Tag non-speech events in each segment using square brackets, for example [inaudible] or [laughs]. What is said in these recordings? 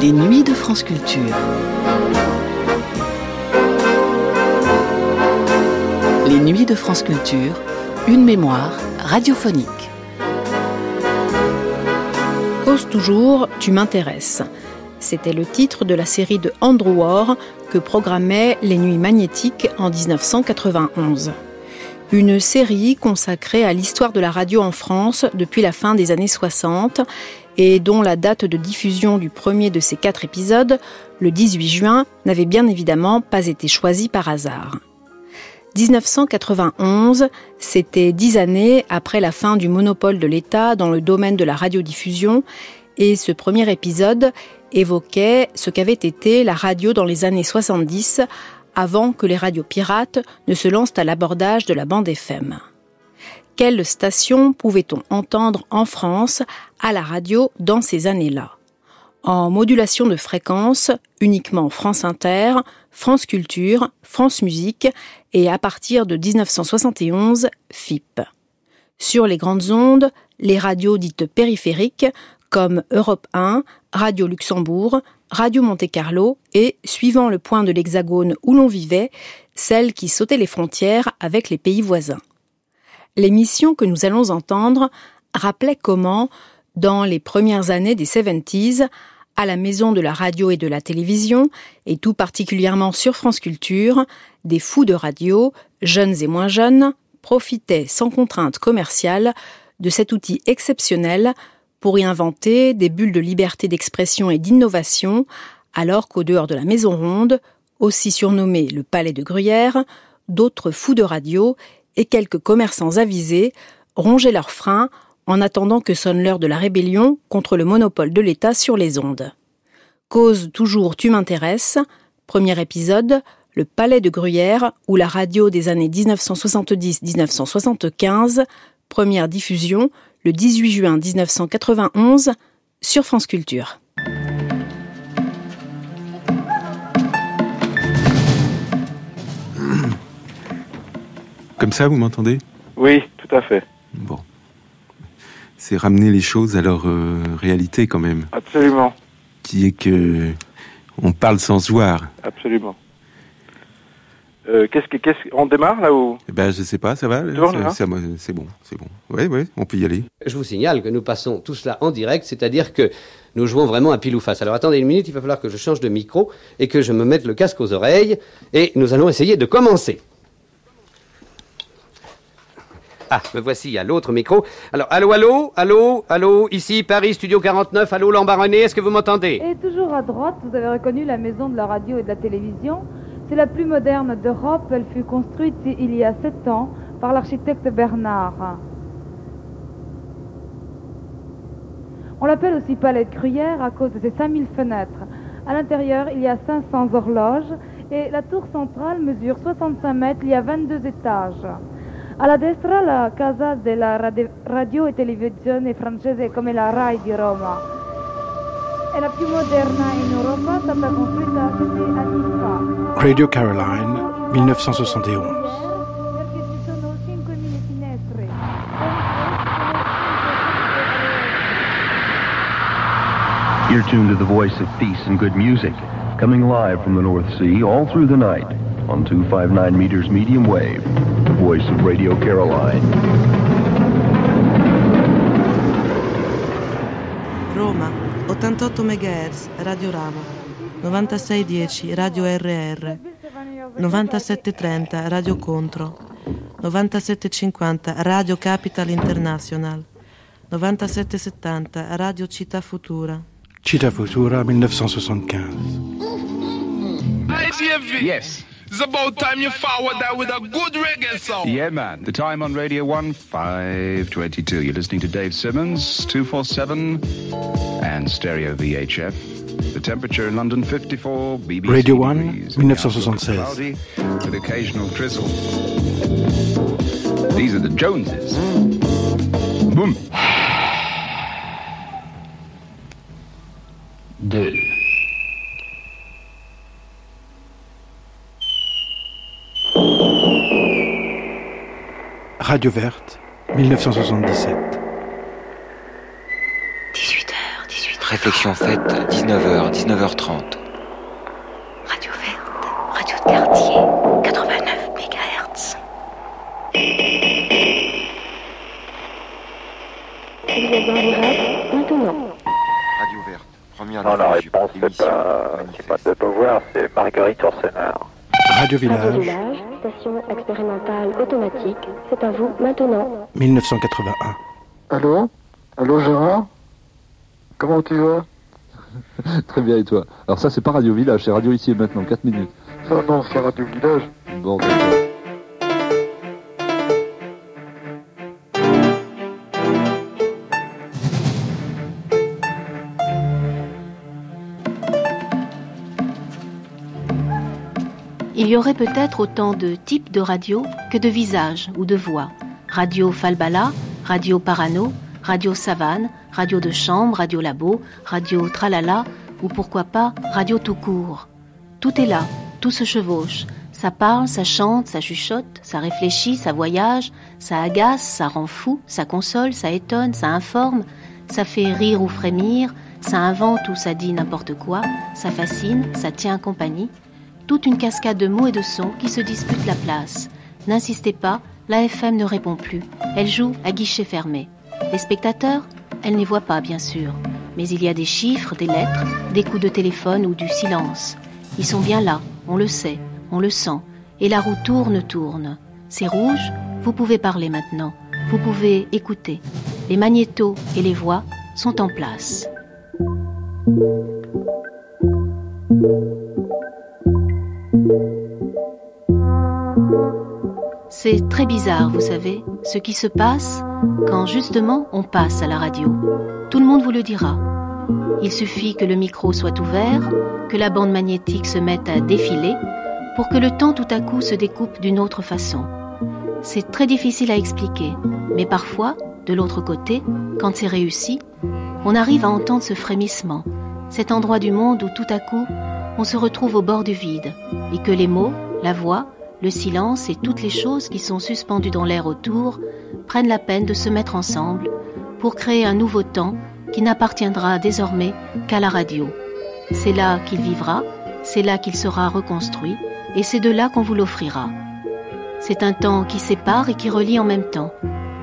Les nuits de France Culture. Les nuits de France Culture, une mémoire radiophonique. Cause toujours, tu m'intéresses. C'était le titre de la série de Andrew War que programmait Les Nuits Magnétiques en 1991. Une série consacrée à l'histoire de la radio en France depuis la fin des années 60 et dont la date de diffusion du premier de ces quatre épisodes, le 18 juin, n'avait bien évidemment pas été choisie par hasard. 1991, c'était dix années après la fin du monopole de l'État dans le domaine de la radiodiffusion et ce premier épisode évoquait ce qu'avait été la radio dans les années 70 avant que les radios pirates ne se lancent à l'abordage de la bande FM. Quelle station pouvait-on entendre en France à la radio dans ces années-là? En modulation de fréquence, uniquement France Inter, France Culture, France Musique et à partir de 1971, FIP. Sur les grandes ondes, les radios dites périphériques comme Europe 1, Radio Luxembourg, Radio Monte Carlo et, suivant le point de l'Hexagone où l'on vivait, celles qui sautaient les frontières avec les pays voisins. L'émission que nous allons entendre rappelait comment, dans les premières années des 70s, à la maison de la radio et de la télévision, et tout particulièrement sur France Culture, des fous de radio, jeunes et moins jeunes, profitaient sans contrainte commerciale de cet outil exceptionnel pour y inventer des bulles de liberté d'expression et d'innovation, alors qu'au dehors de la Maison Ronde, aussi surnommée le Palais de Gruyère, d'autres fous de radio et quelques commerçants avisés rongeaient leurs freins en attendant que sonne l'heure de la rébellion contre le monopole de l'État sur les ondes. Cause toujours Tu m'intéresses, premier épisode, le Palais de Gruyère ou la radio des années 1970-1975, première diffusion le 18 juin 1991 sur France Culture. Comme ça, vous m'entendez? Oui, tout à fait. Bon. C'est ramener les choses à leur euh, réalité quand même. Absolument. Qui est que on parle sans se voir. Absolument. Euh, qu'est-ce que, qu'est-ce, on démarre là ou? Eh Ben je sais pas, ça va. C'est, hein? c'est bon, c'est bon. Oui, oui, on peut y aller. Je vous signale que nous passons tout cela en direct, c'est-à-dire que nous jouons vraiment à pile ou face. Alors attendez une minute, il va falloir que je change de micro et que je me mette le casque aux oreilles et nous allons essayer de commencer. Ah, me voici à l'autre micro. Alors, allô, allô, allô, allô, ici Paris Studio 49, allô Lambaronné, est-ce que vous m'entendez? Et toujours à droite, vous avez reconnu la maison de la radio et de la télévision. C'est la plus moderne d'Europe. Elle fut construite il y a sept ans par l'architecte Bernard. On l'appelle aussi palais de Gruyère à cause de ses 5000 fenêtres. À l'intérieur, il y a 500 horloges et la tour centrale mesure 65 mètres. Il y a 22 étages. Alla destra la casa della radio e televisione francese come la RAI di Roma. È la più moderna in Europa, è stata costruita sette anni fa. Radio Caroline, 1971. Perché ci sono 5.000 finestre. You're tuned to the voice of peace and good music, coming live from the North Sea all through the night on 259 meters medium wave, voice of Radio Caroline. Roma, 88 MHz, Radio Rama, 9610, Radio RR, 9730, Radio Contro, 9750, Radio Capital International, 9770, Radio Città Futura. Città Futura, 1975. Yes. It's about time you forward that with a good reggae song. Yeah, man. The time on Radio 1, 522. You're listening to Dave Simmons, 247, and Stereo VHF. The temperature in London, 54, BBC Radio 1, degrees. 1976. Cloudy, with occasional drizzle. These are the Joneses. Boom. [sighs] Deux. Radio Verte, 1977. 18h, 18h. Réflexion faite, 19h, 19h30. Radio verte, radio de quartier, 89 MHz. Dans direct maintenant. Radio verte, première Non, la réponse, c'est pas, c'est pas de Beauvoir, c'est Marguerite Yourcenar. Radio Radio Village, Village, station expérimentale automatique. C'est à vous maintenant. 1981. Allô? Allô Gérard? Comment tu vas? [laughs] Très bien, et toi? Alors ça, c'est pas Radio Village, c'est Radio Ici et Maintenant, 4 minutes. Non, non, c'est Radio Village. Bon, d'accord. Il y aurait peut-être autant de types de radio que de visages ou de voix. Radio Falbala, Radio Parano, Radio Savane, Radio de chambre, Radio Labo, Radio Tralala ou pourquoi pas Radio tout court. Tout est là, tout se chevauche. Ça parle, ça chante, ça chuchote, ça réfléchit, ça voyage, ça agace, ça rend fou, ça console, ça étonne, ça informe, ça fait rire ou frémir, ça invente ou ça dit n'importe quoi, ça fascine, ça tient compagnie toute une cascade de mots et de sons qui se disputent la place. N'insistez pas, la FM ne répond plus. Elle joue à guichet fermé. Les spectateurs, elle n'y voit pas, bien sûr. Mais il y a des chiffres, des lettres, des coups de téléphone ou du silence. Ils sont bien là, on le sait, on le sent. Et la roue tourne, tourne. C'est rouge, vous pouvez parler maintenant. Vous pouvez écouter. Les magnétos et les voix sont en place. C'est très bizarre, vous savez, ce qui se passe quand justement on passe à la radio. Tout le monde vous le dira. Il suffit que le micro soit ouvert, que la bande magnétique se mette à défiler, pour que le temps tout à coup se découpe d'une autre façon. C'est très difficile à expliquer, mais parfois, de l'autre côté, quand c'est réussi, on arrive à entendre ce frémissement, cet endroit du monde où tout à coup, on se retrouve au bord du vide, et que les mots, la voix, le silence et toutes les choses qui sont suspendues dans l'air autour prennent la peine de se mettre ensemble pour créer un nouveau temps qui n'appartiendra désormais qu'à la radio. C'est là qu'il vivra, c'est là qu'il sera reconstruit, et c'est de là qu'on vous l'offrira. C'est un temps qui sépare et qui relie en même temps,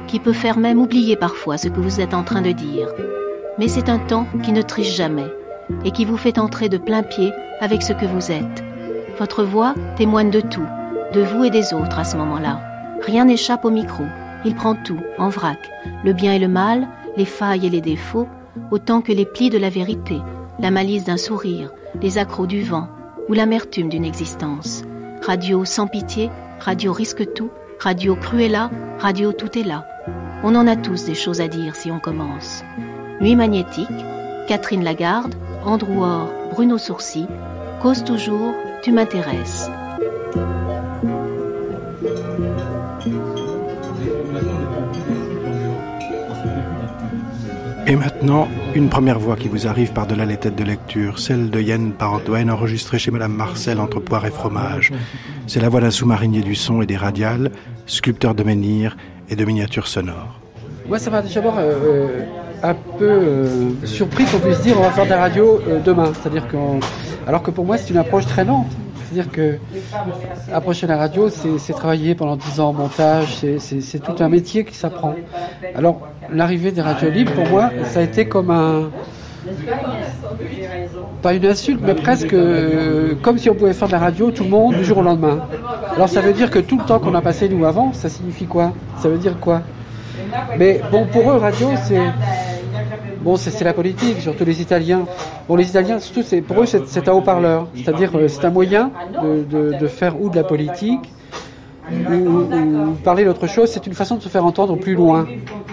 qui peut faire même oublier parfois ce que vous êtes en train de dire. Mais c'est un temps qui ne triche jamais, et qui vous fait entrer de plein pied avec ce que vous êtes. Votre voix témoigne de tout, de vous et des autres à ce moment-là. Rien n'échappe au micro. Il prend tout, en vrac, le bien et le mal, les failles et les défauts, autant que les plis de la vérité, la malice d'un sourire, les accros du vent ou l'amertume d'une existence. Radio sans pitié, radio risque tout, radio cruella, radio tout est là. On en a tous des choses à dire si on commence. Nuit magnétique, Catherine Lagarde, Andrew Orr, Bruno Sourcy, cause toujours, tu m'intéresses. Et maintenant, une première voix qui vous arrive par-delà les têtes de lecture, celle de Yann Parentoine, enregistrée chez Madame Marcel entre poire et fromage. C'est la voix d'un sous-marinier du son et des radiales, sculpteur de menhirs et de miniatures sonores. Moi, ça m'a déjà euh, un peu euh, surpris qu'on puisse dire on va faire de la radio euh, demain. C'est-à-dire qu'on, alors que pour moi, c'est une approche très lente. C'est-à-dire que approcher la radio, c'est travailler pendant 10 ans en montage, c'est tout un métier qui s'apprend. Alors, l'arrivée des radios libres, pour moi, ça a été comme un... Pas une insulte, mais presque euh, comme si on pouvait faire de la radio tout le monde du jour au lendemain. Alors ça veut dire que tout le temps qu'on a passé nous avant, ça signifie quoi? Ça veut dire quoi? Mais bon, pour eux, radio, c'est... Bon, c'est la politique, surtout les Italiens. Bon, les Italiens, surtout, pour eux, c'est un haut-parleur. C'est-à-dire, c'est un moyen de, de, de, faire ou de la politique, ou, parler d'autre chose. C'est une façon de se faire entendre plus loin.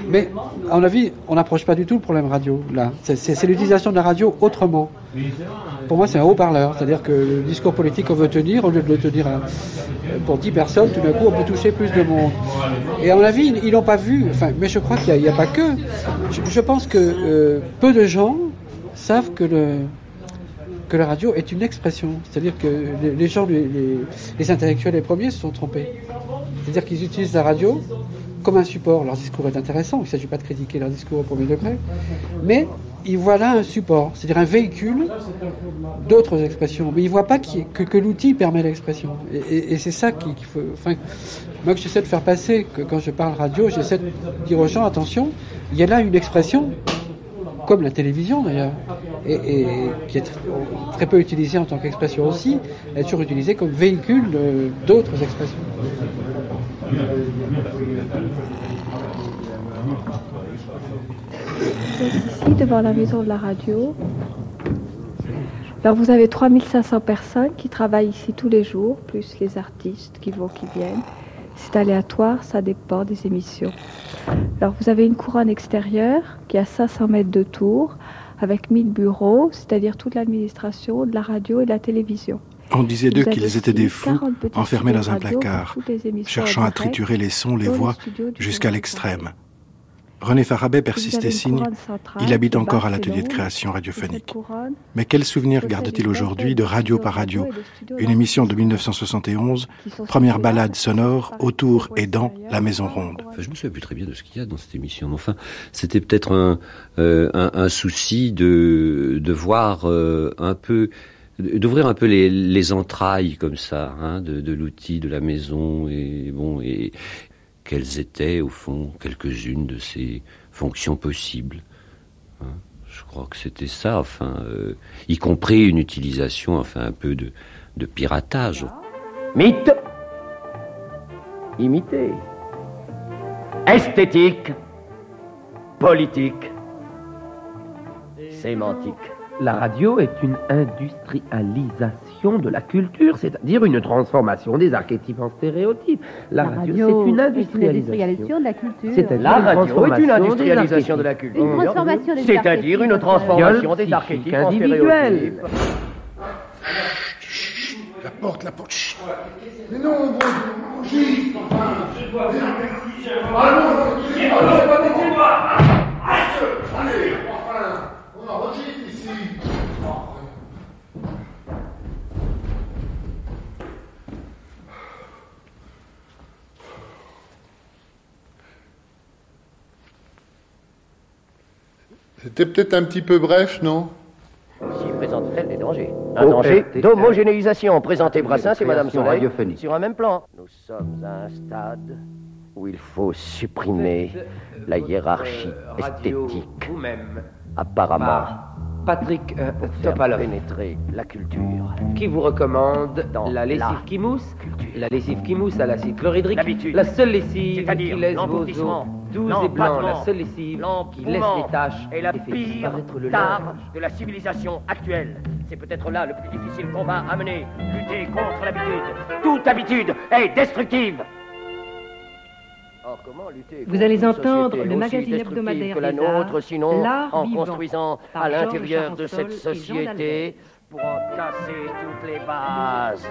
Mais, à mon avis, on n'approche pas du tout le problème radio, là. C'est l'utilisation de la radio autrement. Pour moi, c'est un haut-parleur. C'est-à-dire que le discours politique qu'on veut tenir, au lieu de le tenir à, pour 10 personnes, tout d'un coup, on peut toucher plus de monde. Et à mon avis, ils l'ont pas vu. Enfin, mais je crois qu'il n'y a, pas que. Je, je pense que euh, peu de gens savent que le que la radio est une expression. C'est-à-dire que les, gens, les, intellectuels les premiers se sont trompés. C'est-à-dire qu'ils utilisent la radio comme un support. Leur discours est intéressant, il ne s'agit pas de critiquer leur discours au premier degré, mais ils voient là un support, c'est-à-dire un véhicule d'autres expressions. Mais ils ne voient pas que, l'outil permet l'expression. Et, c'est ça qu'il faut. Moi que j'essaie de faire passer, que quand je parle radio, j'essaie de dire aux gens attention, il y a là une expression comme la télévision d'ailleurs, et, qui est très peu utilisée en tant qu'expression aussi, elle est toujours utilisée comme véhicule d'autres expressions. Vous êtes ici devant la maison de la radio. Alors vous avez 3500 personnes qui travaillent ici tous les jours, plus les artistes qui vont, qui viennent. C'est aléatoire, ça dépend des émissions. Alors vous avez une couronne extérieure qui a 500 mètres de tour avec 1000 bureaux, c'est-à-dire toute l'administration de la radio et de la télévision. On disait d'eux qu'ils étaient des fous enfermés dans un placard, cherchant à triturer les sons, les voix, jusqu'à l'extrême. René Farabet persistait signe. Il habite encore à l'atelier de création radiophonique. Mais quel souvenir garde-t-il aujourd'hui de Radio par Radio, une émission de 1971, première balade sonore autour et dans la Maison Ronde Je me souviens plus très bien de ce qu'il y a dans cette émission. Enfin, c'était peut-être un, euh, un, souci de, de voir euh, un peu d'ouvrir un peu les, les, entrailles comme ça hein, de, de l'outil de la maison et bon et, quelles étaient au fond quelques-unes de ces fonctions possibles. Hein. Je crois que c'était ça, enfin, euh, y compris une utilisation, enfin, un peu de, de piratage. Mythe, imité, esthétique, politique, sémantique. La radio est une industrialisation de la culture, c'est-à-dire une transformation des archétypes en stéréotypes. La, radio, c'est une industrialisation de la culture. La radio est une industrialisation de la culture. Une transformation des C'est-à-dire une transformation des archétypes individuels. La porte, la porte. Mais non, bon, Allons, allez, enfin, on enregistre ici. C'était peut-être un petit peu bref, non? Si présente-t-elle des dangers Un danger d'homogénéisation. Présenter Brassens et Madame Soleil sur un même plan. Nous sommes à un stade où il faut supprimer la hiérarchie esthétique. Vous-même. Apparemment. Patrick euh, Topalov. pénétrer la culture. Qui vous recommande Dans la lessive la qui mousse culture. La lessive qui mousse à l'acide chlorhydrique L'habitude. La seule lessive qui C'est-à-dire laisse vos os doux et blancs. La seule lessive qui laisse les taches est la et fait pire disparaître le de la civilisation actuelle. C'est peut-être là le plus difficile combat à mener. Lutter contre l'habitude. Toute habitude est destructive. Vous allez entendre le magazine hebdomadaire que la nôtre, arts, sinon en vivant, construisant à l'intérieur de cette société pour en casser toutes les bases.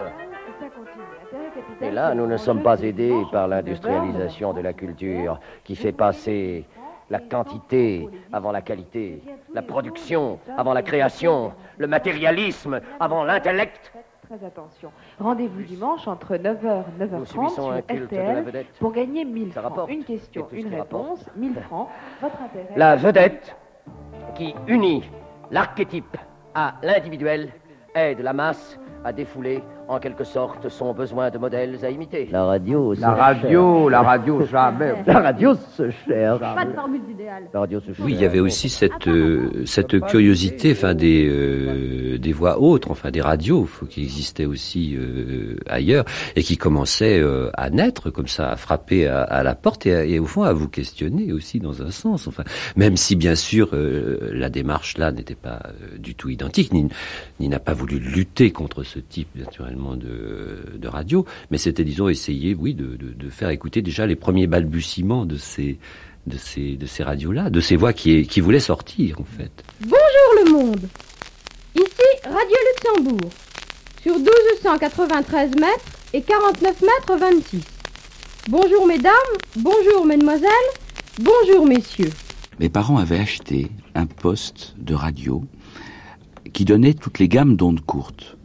Et là, nous ne sommes pas aidés par l'industrialisation de la culture qui fait passer la quantité avant la qualité, la production avant la création, le matérialisme avant l'intellect. Très attention. Rendez-vous dimanche entre 9h et 9h30 subissons un sur RTL pour gagner 1000 Ça francs. rapporte. Une question, une réponse, 1000 francs. Votre intérêt La vedette qui unit l'archétype à l'individuel aide la masse à défouler en quelque sorte son besoin de modèles à imiter. La radio, La radio, la radio, jamais. [laughs] La radio se cherche. Pas de formule d'idéal. La radio se cherche. Oui, il y avait aussi cette euh, cette curiosité, enfin des euh, des voix autres, enfin des radios, faut- qui existaient aussi euh, ailleurs et qui commençaient euh, à naître comme ça, à frapper à, à la porte et, à- et au fond à vous questionner aussi dans un sens. Enfin, même si bien sûr euh, la démarche là n'était pas euh, du tout identique, ni ni n'a pas voulu lutter contre ce type naturellement de, de radio, mais c'était disons essayer, oui, de, de, de faire écouter déjà les premiers balbutiements de ces de ces de ces radios là, de ces voix qui qui voulaient sortir en fait. Bonjour le monde. Ici Radio Luxembourg. Sur 1293 mètres et 49 mètres 26. Bonjour mesdames, bonjour mesdemoiselles, bonjour messieurs. Mes parents avaient acheté un poste de radio qui donnait toutes les gammes d'ondes courtes.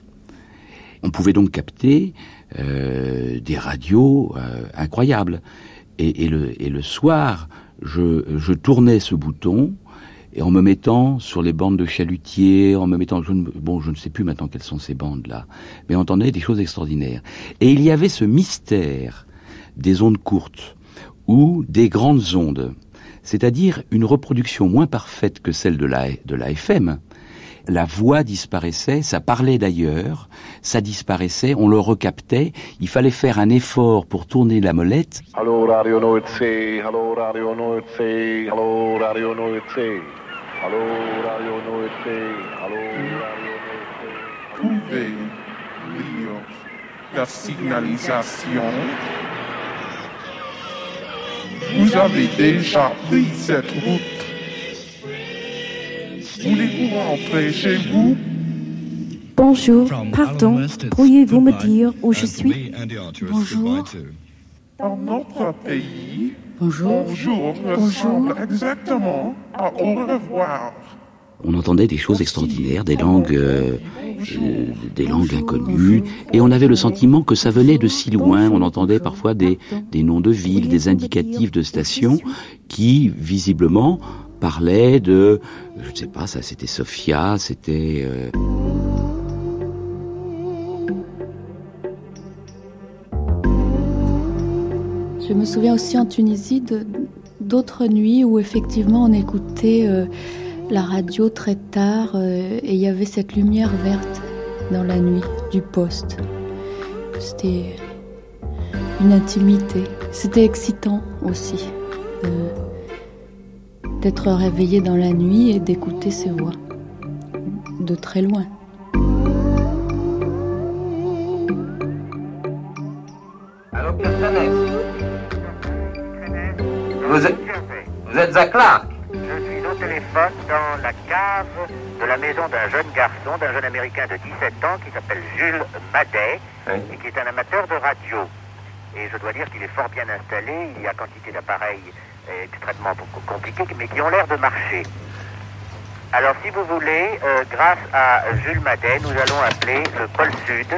On pouvait donc capter euh, des radios euh, incroyables. Et, le, et le soir, je, je tournais ce bouton et en me mettant sur les bandes de chalutiers, en me mettant, je ne, bon, je ne sais plus maintenant quelles sont ces bandes-là, mais on entendait des choses extraordinaires. Et il y avait ce mystère des ondes courtes ou des grandes ondes, c'est-à-dire une reproduction moins parfaite que celle de la, de la FM. La voix disparaissait, ça parlait d'ailleurs, ça disparaissait, on le recaptait, il fallait faire un effort pour tourner la molette. Hallo Radio Noordzee, hallo Radio Noordzee, hallo Radio Noordzee. Hallo Radio Noordzee, hallo Radio Noordzee. Pouvez lire la signalisation Vous avez déjà pris cette route. Voulez-vous rentrer chez vous? Bonjour, pardon, pourriez-vous me dire où je suis? Bonjour. Dans notre pays, Bonjour. bonjour Bonjour. exactement à au revoir. On entendait des choses extraordinaires, des langues, euh, euh, des langues inconnues, et on avait le sentiment que ça venait de si loin. On entendait parfois des, des noms de villes, des indicatifs de stations, qui visiblement parlaient de, je ne sais pas, ça c'était Sofia, c'était. euh, Je me souviens aussi en Tunisie de- d'autres nuits où effectivement on écoutait euh, la radio très tard euh, et il y avait cette lumière verte dans la nuit du poste. C'était une intimité. C'était excitant aussi d'être réveillé dans la nuit et d'écouter ces voix de très loin. Allô, vous êtes, vous êtes à Clark Je suis au téléphone dans la cave de la maison d'un jeune garçon, d'un jeune américain de 17 ans qui s'appelle Jules Madet et qui est un amateur de radio. Et je dois dire qu'il est fort bien installé. Il y a quantité d'appareils extrêmement beaucoup compliqués, mais qui ont l'air de marcher. Alors, si vous voulez, euh, grâce à Jules Madet, nous allons appeler le pôle Sud.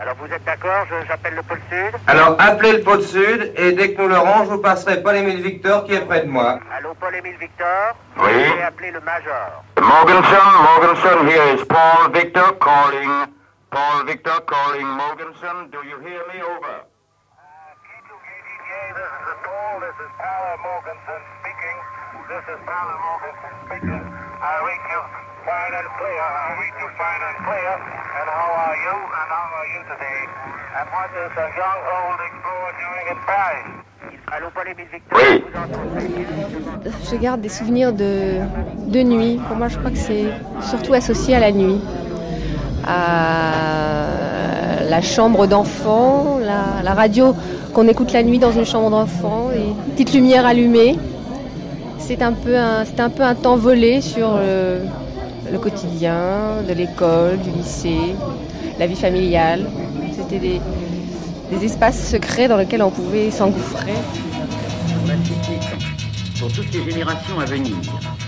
Alors, vous êtes d'accord J'appelle le pôle Sud? Alors, appelez le pôle sud et dès que nous l'aurons, je vous passerai Paul-Émile Victor qui est près de moi. Allô, Paul-Émile Victor? Oui. Vous pouvez appeler le Major. Morganson, Morganson, here is Paul Victor calling. Paul Victor calling Morganson. Do you hear me? Over. Oui. Je garde des souvenirs de, de nuit. Pour moi, je crois que c'est surtout associé à la nuit. À la chambre d'enfant, la, radio qu'on écoute la nuit dans une chambre d'enfant, et petite lumière allumée. C'est un, peu un peu un temps volé sur le, le quotidien de l'école, du lycée, la vie familiale. C'était des, des espaces secrets dans lesquels on pouvait s'engouffrer. Pour toutes les générations à venir,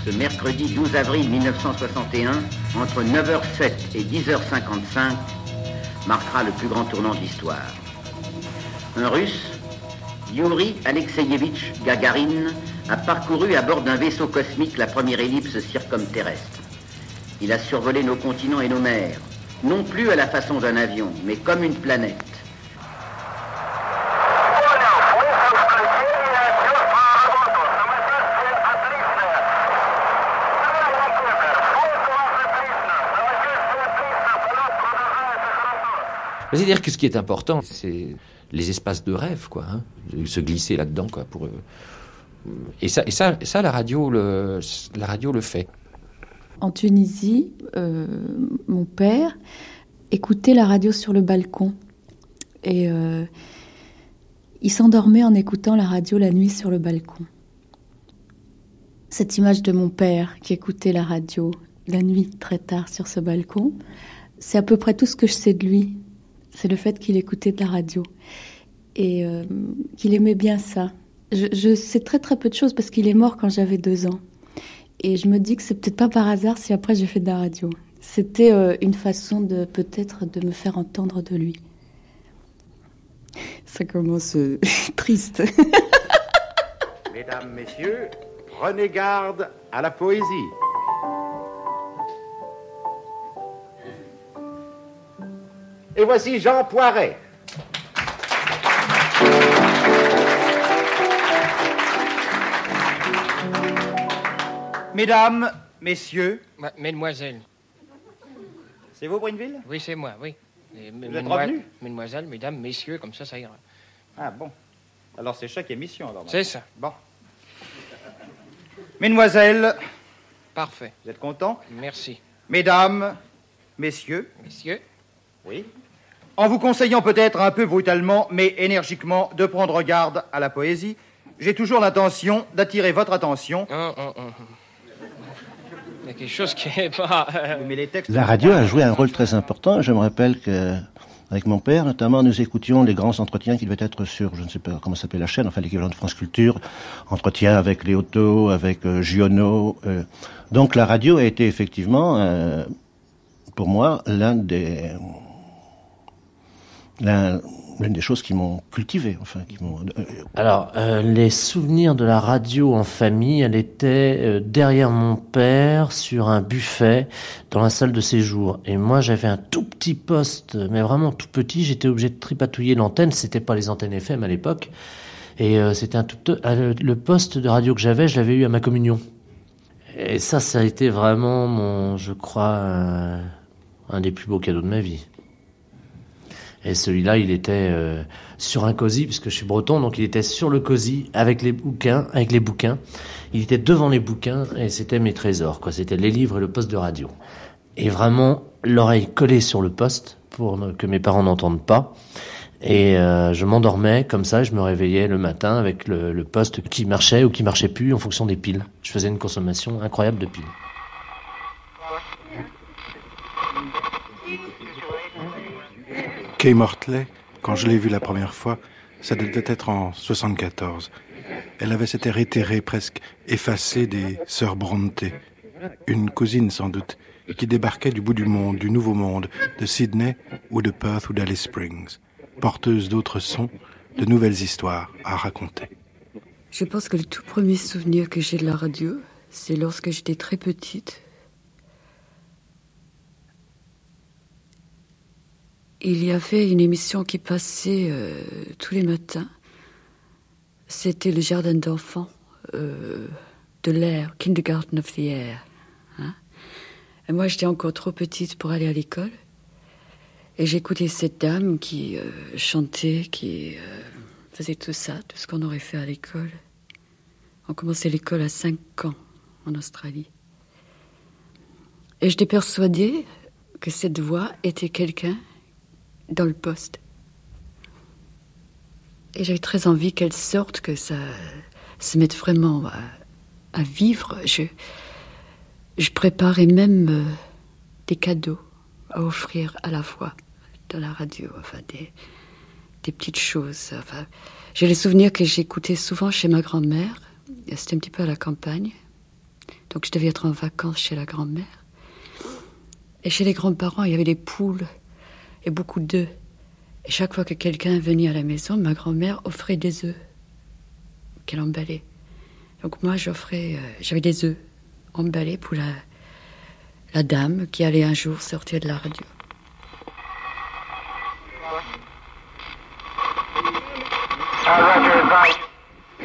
ce mercredi 12 avril 1961, entre 9h07 et 10h55, marquera le plus grand tournant de l'histoire. Un Russe, Yuri Alexeyevitch Gagarin, a parcouru à bord d'un vaisseau cosmique la première ellipse circumterrestre. Il a survolé nos continents et nos mers, non plus à la façon d'un avion, mais comme une planète. C'est-à-dire que ce qui est important, c'est les espaces de rêve, quoi. hein, se glisser là-dedans, quoi. Pour, euh, et ça, ça, ça, la radio, le, la radio le fait. En Tunisie, euh, mon père écoutait la radio sur le balcon. Et euh, il s'endormait en écoutant la radio la nuit sur le balcon. Cette image de mon père qui écoutait la radio la nuit très tard sur ce balcon, c'est à peu près tout ce que je sais de lui. C'est le fait qu'il écoutait de la radio et euh, qu'il aimait bien ça. Je, je sais très très peu de choses parce qu'il est mort quand j'avais deux ans. Et je me dis que c'est peut-être pas par hasard si après j'ai fait de la radio. C'était euh, une façon de peut-être de me faire entendre de lui. Ça commence euh, [laughs] triste. Mesdames, Messieurs, prenez garde à la poésie. Et voici Jean Poiret. Mesdames, Messieurs. Mesdemoiselles. C'est vous, Brinville? Oui, c'est moi, oui. Vous êtes revenu Mesdemoiselles, mesdames, messieurs, comme ça, ça ira. Ah bon. Alors c'est chaque émission, alors. C'est ça. Bon. Mesdemoiselles. Parfait. Vous êtes contents? Merci. Mesdames, Messieurs. Messieurs. Oui. En vous conseillant peut-être un peu brutalement, mais énergiquement, de prendre garde à la poésie, j'ai toujours l'intention d'attirer votre attention. Hum, hum, hum. Il y a quelque chose qui est pas... euh, Mais les textes... La radio a joué un rôle très important. Je me rappelle que, avec mon père, notamment, nous écoutions les grands entretiens qui devaient être sur, je ne sais pas comment s'appelait la chaîne, enfin l'équivalent de France Culture, entretien avec Léoto, avec euh, Giono. euh. Donc la radio a été effectivement, euh, pour moi, l'un des, l'une des choses qui m'ont cultivé, enfin, qui m'ont. euh, Alors, euh, les souvenirs de la radio en famille, elle était euh, derrière mon père sur un buffet dans la salle de séjour. Et moi, j'avais un tout petit poste, mais vraiment tout petit. J'étais obligé de tripatouiller l'antenne. C'était pas les antennes FM à l'époque. Et c'était un tout le poste de radio que j'avais, je l'avais eu à ma communion. Et ça, ça a été vraiment mon, je crois, un des plus beaux cadeaux de ma vie. Et celui-là, il était euh, sur un cosy, puisque je suis breton, donc il était sur le cosy avec les bouquins, avec les bouquins. Il était devant les bouquins et c'était mes trésors, quoi. C'était les livres et le poste de radio. Et vraiment, l'oreille collée sur le poste pour que mes parents n'entendent pas. Et euh, je m'endormais comme ça, je me réveillais le matin avec le, le poste qui marchait ou qui marchait plus en fonction des piles. Je faisais une consommation incroyable de piles. Kay Mortley, quand je l'ai vue la première fois, ça devait être en 74. Elle avait cet air éthéré, presque effacé des sœurs Bronte. Une cousine sans doute, qui débarquait du bout du monde, du nouveau monde, de Sydney ou de Perth ou d'Alice Springs, porteuse d'autres sons, de nouvelles histoires à raconter. Je pense que le tout premier souvenir que j'ai de la radio, c'est lorsque j'étais très petite. Il y avait une émission qui passait euh, tous les matins. C'était le jardin d'enfants euh, de l'air, Kindergarten of the Air. hein. Et moi, j'étais encore trop petite pour aller à l'école. Et j'écoutais cette dame qui euh, chantait, qui faisait tout ça, tout ce qu'on aurait fait à l'école. On commençait l'école à 5 ans en Australie. Et j'étais persuadée que cette voix était quelqu'un dans le poste. Et j'avais très envie qu'elle sorte, que ça se mette vraiment à, vivre. Je, préparais même euh, des cadeaux à offrir à la fois dans la radio, enfin des, des petites choses. Enfin, j'ai les souvenirs que j'écoutais souvent chez ma grand-mère. C'était un petit peu à la campagne. Donc je devais être en vacances chez la grand-mère. Et chez les grands-parents, il y avait des poules et beaucoup d'œufs. Et chaque fois que quelqu'un venait à la maison, ma grand-mère offrait des œufs qu'elle emballait. Donc moi, j'offrais, euh, j'avais des œufs emballés pour la, la dame qui allait un jour sortir de la radio.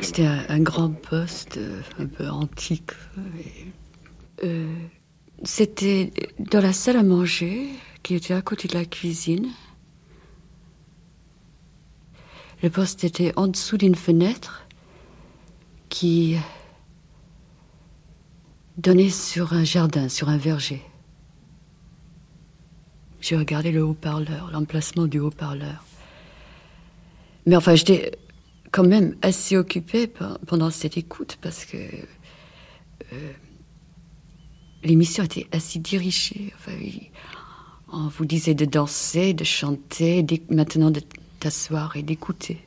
C'était un, grand poste, euh, un peu antique. euh, C'était dans la salle à manger, qui était à côté de la cuisine. Le poste était en dessous d'une fenêtre qui donnait sur un jardin, sur un verger. J'ai regardé le haut-parleur, l'emplacement du haut-parleur. Mais enfin, j'étais quand même assez occupée pe- pendant cette écoute parce que euh, l'émission était assez dirigée. Enfin, on vous disait de danser, de chanter, maintenant de t'asseoir et d'écouter.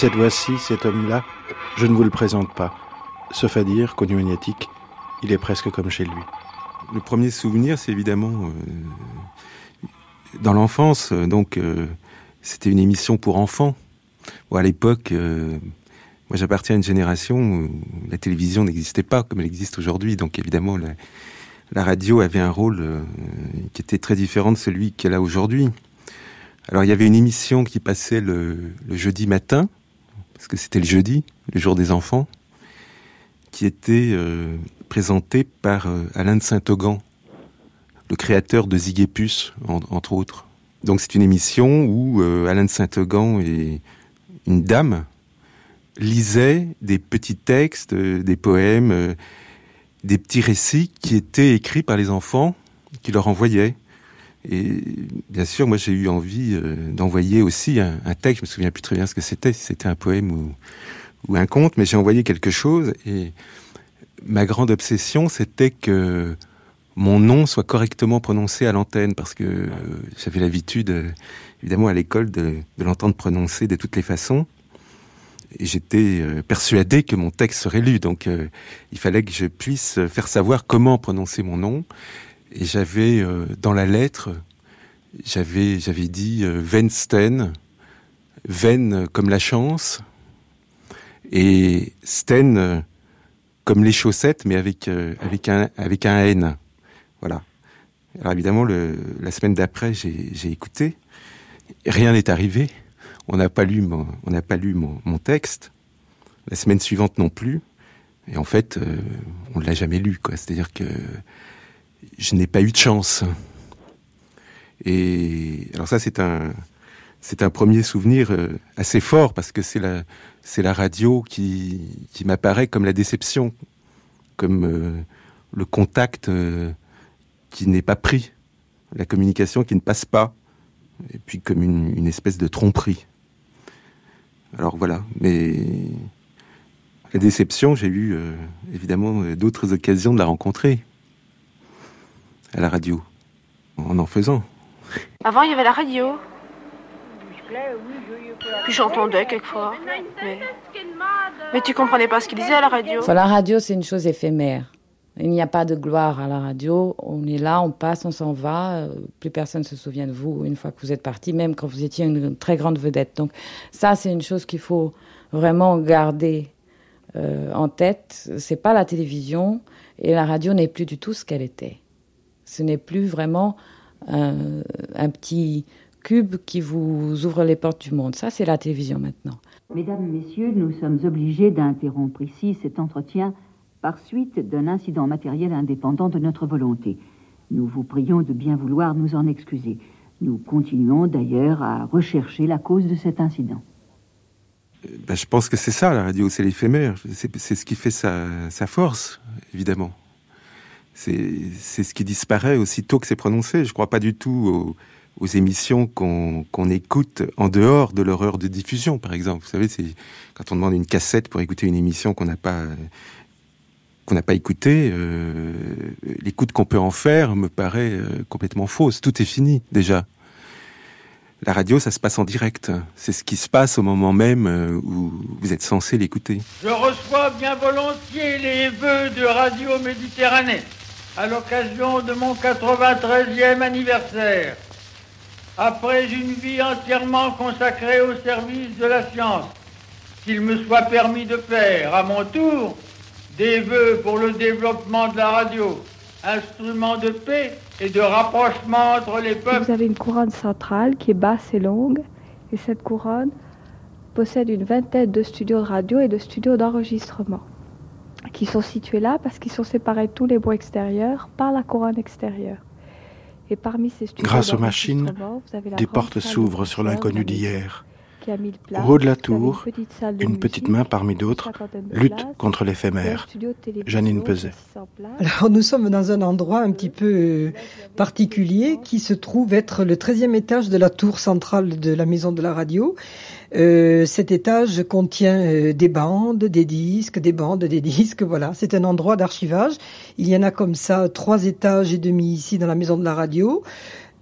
Cette voix-ci, cet homme-là, je ne vous le présente pas. Sauf à dire qu'au magnétique, il est presque comme chez lui. Le premier souvenir, c'est évidemment euh, dans l'enfance. Donc, euh, c'était une émission pour enfants. À l'époque, euh, moi j'appartiens à une génération où la télévision n'existait pas comme elle existe aujourd'hui. Donc, évidemment, la, radio avait un rôle qui était très différent de celui qu'elle a aujourd'hui. Alors, il y avait une émission qui passait le jeudi matin, parce que c'était le jeudi, le jour des enfants, qui était euh, présenté par euh, Alain de Saint-Augan, le créateur de Zigépus, entre autres. Donc c'est une émission où euh, Alain de Saint-Augan et une dame lisaient des petits textes, des poèmes, des petits récits qui étaient écrits par les enfants, qui leur envoyaient. Et bien sûr, moi j'ai eu envie euh, d'envoyer aussi un, texte, je me souviens plus très bien ce que c'était, si c'était un poème ou, un conte, mais j'ai envoyé quelque chose et ma grande obsession c'était que mon nom soit correctement prononcé à l'antenne parce que euh, j'avais l'habitude, euh, évidemment à l'école, de, l'entendre prononcer de toutes les façons. Et j'étais persuadé que mon texte serait lu, donc il fallait que je puisse faire savoir comment prononcer mon nom. Et j'avais euh, dans la lettre, j'avais j'avais dit euh, Ven comme la chance, et Sten euh, comme les chaussettes, mais avec euh, avec un avec un N. Voilà. Alors évidemment, le, la semaine d'après, j'ai écouté. Rien n'est arrivé. On n'a pas lu mon, on n'a pas lu mon, mon, texte. La semaine suivante non plus. Et en fait, euh, on ne l'a jamais lu. quoi. C'est-à-dire que je n'ai pas eu de chance. Et alors ça, c'est un, c'est un premier souvenir euh, assez fort parce que c'est la, c'est la radio qui, qui m'apparaît comme la déception, comme euh, le contact euh, qui n'est pas pris, la communication qui ne passe pas, et puis comme une, une espèce de tromperie. Alors voilà, mais la déception, j'ai eu évidemment d'autres occasions de la rencontrer à la radio, en en faisant. Avant, il y avait la radio. Puis j'entendais quelquefois. Mais... mais tu comprenais pas ce qu'il disait à la radio. La radio, c'est une chose éphémère. Il n'y a pas de gloire à la radio. On est là, on passe, on s'en va. Plus personne se souvient de vous une fois que vous êtes parti, même quand vous étiez une très grande vedette. Donc ça, c'est une chose qu'il faut vraiment garder euh, en tête. C'est pas la télévision et la radio n'est plus du tout ce qu'elle était. Ce n'est plus vraiment un, un, petit cube qui vous ouvre les portes du monde. Ça, c'est la télévision maintenant. Mesdames, Messieurs, nous sommes obligés d'interrompre ici cet entretien par suite d'un incident matériel indépendant de notre volonté. Nous vous prions de bien vouloir nous en excuser. Nous continuons d'ailleurs à rechercher la cause de cet incident. Ben, je pense que c'est ça, la radio, c'est l'éphémère. C'est ce qui fait sa, sa force, évidemment c'est ce qui disparaît aussitôt que c'est prononcé. Je ne crois pas du tout aux, émissions qu'on qu écoute en dehors de leur heure de diffusion, par exemple. Vous savez, c'est quand on demande une cassette pour écouter une émission qu'on n'a pas qu'on n'a pas écoutée, euh, l'écoute qu'on peut en faire me paraît euh, complètement fausse. Tout est fini déjà. La radio, ça se passe en direct. C'est ce qui se passe au moment même euh, où vous êtes censé l'écouter. Je reçois bien volontiers les vœux de Radio Méditerranée à l'occasion de mon 93e anniversaire. Après une vie entièrement consacrée au service de la science, qu'il me soit permis de faire, à mon tour, des vœux pour le développement de la radio, instrument de paix et de rapprochement entre les peuples. Vous avez une couronne centrale qui est basse et longue, et cette couronne possède une vingtaine de studios de radio et de studios d'enregistrement qui sont situés là parce qu'ils sont séparés de tous les bois extérieurs par la couronne extérieure. Et parmi ces studios Grâce aux machines, des portes s'ouvrent sur l'inconnu d'hier. Au haut de la tour, une petite main parmi d'autres lutte contre l'éphémère. Janine Peset. Alors nous sommes dans un endroit un petit peu euh, particulier qui se trouve être le 13e étage de la tour centrale de la maison de la radio. Euh, cet étage contient euh, des bandes, des disques, des bandes, des disques. Voilà, c'est un endroit d'archivage. Il y en a comme ça trois étages et demi ici dans la maison de la radio.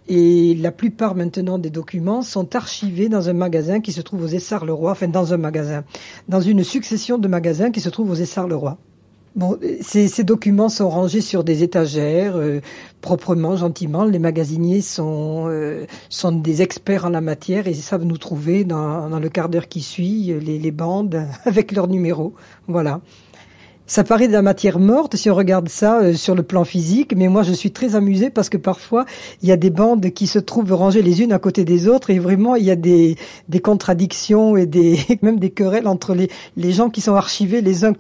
Et la plupart maintenant des documents sont archivés dans un magasin qui se trouve aux Essarts-le-Roi, enfin dans un magasin, dans une succession de magasins qui se trouvent aux Essarts-le-Roi. Bon, ces, documents sont rangés sur des étagères, euh, proprement, gentiment. Les magasiniers sont, euh, sont des experts en la matière et savent nous trouver dans, le quart d'heure qui suit les, les bandes [laughs] avec leurs numéros. Voilà. Ça paraît de la matière morte si on regarde ça euh, sur le plan physique, mais moi je suis très amusée parce que parfois il y a des bandes qui se trouvent rangées les unes à côté des autres et vraiment il y a des, des contradictions et des [laughs] même des querelles entre les, les gens qui sont archivés les uns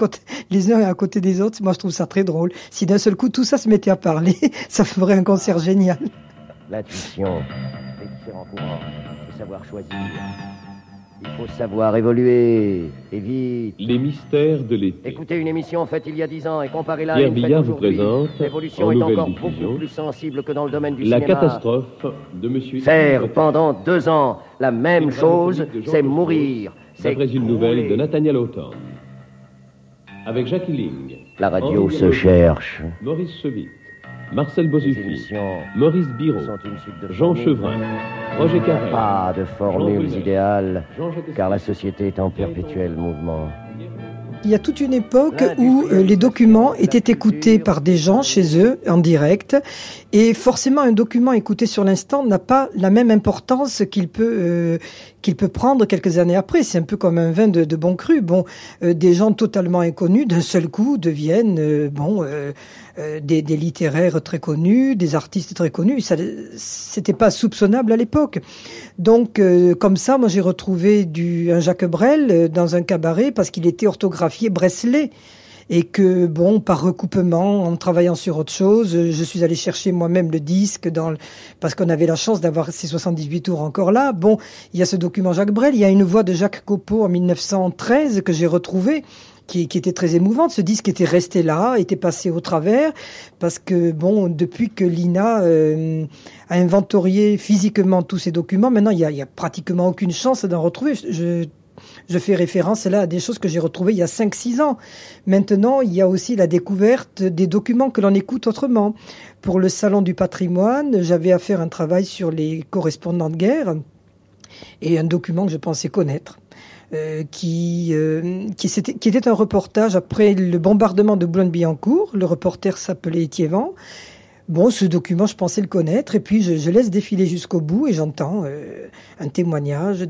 les uns à côté des autres. Moi je trouve ça très drôle. Si d'un seul coup tout ça se mettait à parler, [laughs] ça ferait un concert génial. L'intuition, courant, savoir choisir. Il faut savoir évoluer, et vite. Les mystères de l'été. Écoutez une émission faite il y a dix ans et comparez-la à une Billard vous présente, L'évolution est encore beaucoup plus sensible que dans le domaine du La cinéma. catastrophe de Monsieur. Faire pendant deux ans la même chose, c'est mourir. C'est D'après une nouvelle de. Nathaniel Hawthorne. Avec Jacques Ling. La radio Henri se cherche. Maurice Chevit. Marcel émissions Maurice Biro. Jean. Chevrin. Roger Carrel. Pas de Jean formules idéales, car la société est en perpétuel mouvement. Il y a toute une époque où euh, les documents étaient écoutés par des gens chez eux en direct et forcément un document écouté sur l'instant n'a pas la même importance qu'il peut euh, qu'il peut prendre quelques années après. C'est un peu comme un vin de, de bon cru. Bon, euh, des gens totalement inconnus d'un seul coup deviennent euh, bon euh, euh, des, littéraires très connus, des artistes très connus. Ça, c'était pas soupçonnable à l'époque. Donc, comme ça, moi j'ai retrouvé un Jacques Brel dans un cabaret parce qu'il était orthographié Breslet et que bon par recoupement en travaillant sur autre chose je suis allé chercher moi-même le disque dans le- parce qu'on avait la chance d'avoir ces 78 tours encore là bon il y a ce document Jacques Brel il y a une voix de Jacques Copeau en 1913 que j'ai retrouvé qui, qui était très émouvante. Ce disque était resté là, était passé au travers, parce que bon, depuis que l'INA euh, a inventorié physiquement tous ces documents, maintenant il y a, il y a pratiquement aucune chance d'en retrouver. Je, je fais référence là à des choses que j'ai retrouvées il y a 5-6 ans. Maintenant, il y a aussi la découverte des documents que l'on écoute autrement. Pour le Salon du patrimoine, j'avais à faire un travail sur les correspondants de guerre et un document que je pensais connaître. euh, qui, euh, qui était un reportage après le bombardement de Boulogne-Billancourt. Le reporter s'appelait Étiévan. Bon, ce document, je pensais le connaître, et puis je, je laisse défiler jusqu'au bout, et j'entends euh, un témoignage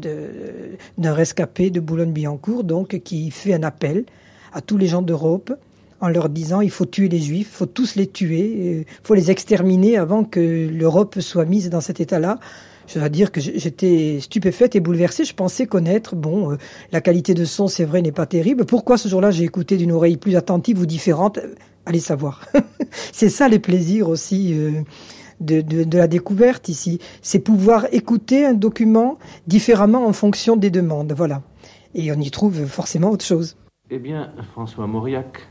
d'un rescapé de Boulogne-Billancourt, donc qui fait un appel à tous les gens d'Europe en leur disant il faut tuer les juifs, il faut tous les tuer, il faut les exterminer avant que l'Europe soit mise dans cet état-là. Je dois dire que j'étais stupéfaite et bouleversée. Je pensais connaître, bon, euh, la qualité de son, c'est vrai, n'est pas terrible. Pourquoi ce jour-là j'ai écouté d'une oreille plus attentive ou différente? Allez savoir. [laughs] c'est ça les plaisirs aussi euh, de, de, de la découverte ici. C'est pouvoir écouter un document différemment en fonction des demandes. Voilà. Et on y trouve forcément autre chose. Eh bien, François Mauriac,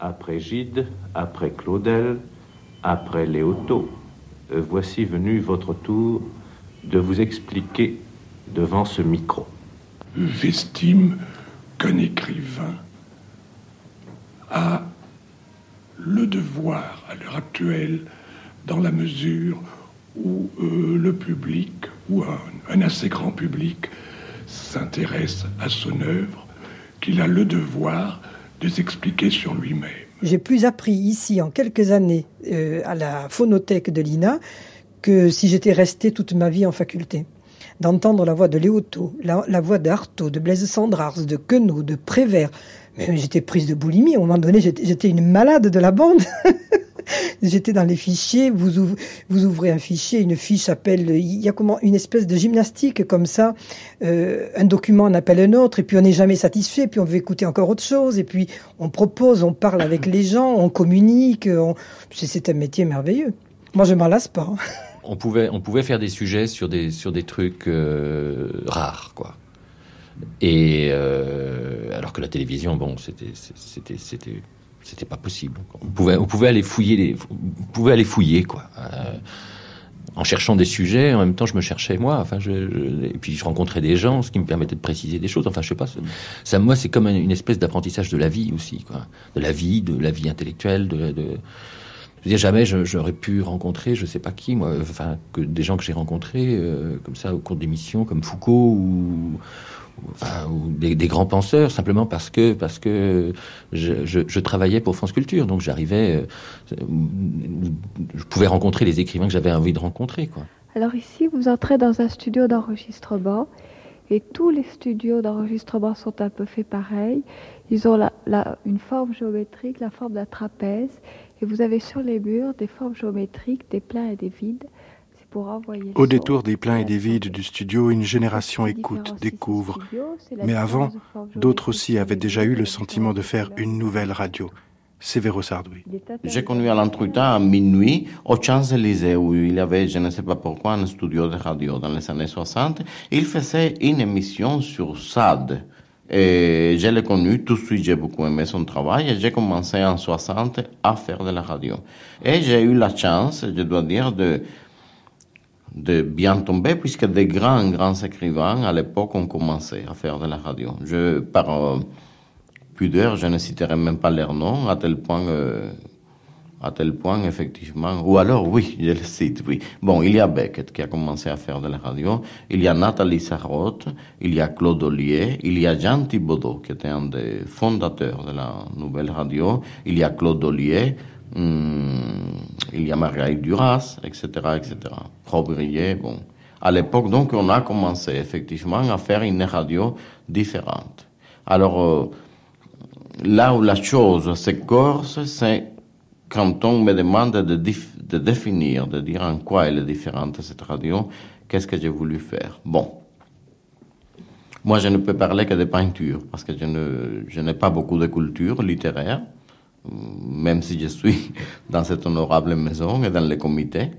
après Gide, après Claudel, après Léoto, euh, voici venu votre tour de vous expliquer devant ce micro. J'estime qu'un écrivain a le devoir à l'heure actuelle, dans la mesure où euh, le public, ou un, un assez grand public, s'intéresse à son œuvre, qu'il a le devoir de s'expliquer sur lui-même. J'ai plus appris ici en quelques années euh, à la phonothèque de l'INA que si j'étais resté toute ma vie en faculté. D'entendre la voix de Léoto, la, voix d'Artaud, de Blaise Sandrars, de Queneau, de Prévert. Mais j'étais prise de boulimie. À un moment donné, j'étais une malade de la bande. [laughs] J'étais dans les fichiers, vous, ouvrez, un fichier, une fiche s'appelle, il y a comment une espèce de gymnastique comme ça, euh, un document en appelle un autre, et puis on n'est jamais satisfait, puis on veut écouter encore autre chose, et puis on propose, on parle avec les gens, on communique, c'est un métier merveilleux. Moi je m'en lasse pas. [laughs] On pouvait, on pouvait faire des sujets sur des, sur des trucs euh, rares, quoi. Et euh, alors que la télévision, bon, c'était, c'était, c'était, c'était pas possible. On pouvait, on pouvait aller fouiller on pouvait aller fouiller quoi. Euh, en cherchant des sujets, en même temps, je me cherchais moi. Enfin, je, et puis je rencontrais des gens, ce qui me permettait de préciser des choses. Enfin, je sais pas. Ça, moi, c'est comme une espèce d'apprentissage de la vie aussi, quoi. De la vie, de la vie intellectuelle, de je veux dire, jamais j'aurais pu rencontrer, je sais pas qui, moi, enfin, des gens que j'ai rencontrés euh, comme ça au cours d'émissions, comme Foucault ou des, des, grands penseurs, simplement parce que, parce que je, travaillais pour France Culture. Donc j'arrivais, euh, je pouvais rencontrer les écrivains que j'avais envie de rencontrer. Quoi. Alors ici, vous entrez dans un studio d'enregistrement. Et tous les studios d'enregistrement sont un peu faits pareil. Ils ont la, une forme géométrique, la forme d'un trapèze. Et vous avez sur les murs des formes géométriques, des pleins et des vides. Au détour des pleins et des vides du studio, une génération écoute, découvre. Mais avant, d'autres aussi avaient déjà eu le sentiment de faire une nouvelle radio. Sévéro Sardoui. J'ai connu à l'entretien à minuit au Champs-Élysées où il y avait, je ne sais pas pourquoi, un studio de radio dans les années 60. Il faisait une émission sur SAD. Et je l'ai connu, tout de suite j'ai beaucoup aimé son travail et j'ai commencé en 60 à faire de la radio. Et j'ai eu la chance, je dois dire, de de bien tomber, puisque des grands, grands écrivains, à l'époque, ont commencé à faire de la radio. Je, par euh, pudeur, je ne citerai même pas leurs noms, à tel point, euh, à tel point, effectivement, ou alors, oui, [laughs] je le cite, oui. Bon, il y a Beckett qui a commencé à faire de la radio, il y a Nathalie Sarraute, il y a Claude Ollier, il y a Jean Thibaudot, qui était un des fondateurs de la nouvelle radio, il y a Claude Ollier, Hum, il y a Marguerite Duras, etc., etc. Robrillet, bon. À l'époque, donc, on a commencé effectivement à faire une radio différente. Alors, euh, là où la chose s'écorce, c'est quand on me demande de, définir, de dire en quoi elle est différente cette radio, qu'est-ce que j'ai voulu faire? Bon. Moi, je ne peux parler que de peinture, parce que je, n'ai pas beaucoup de culture littéraire même si je suis [laughs] dans cette honorable maison et dans le comité,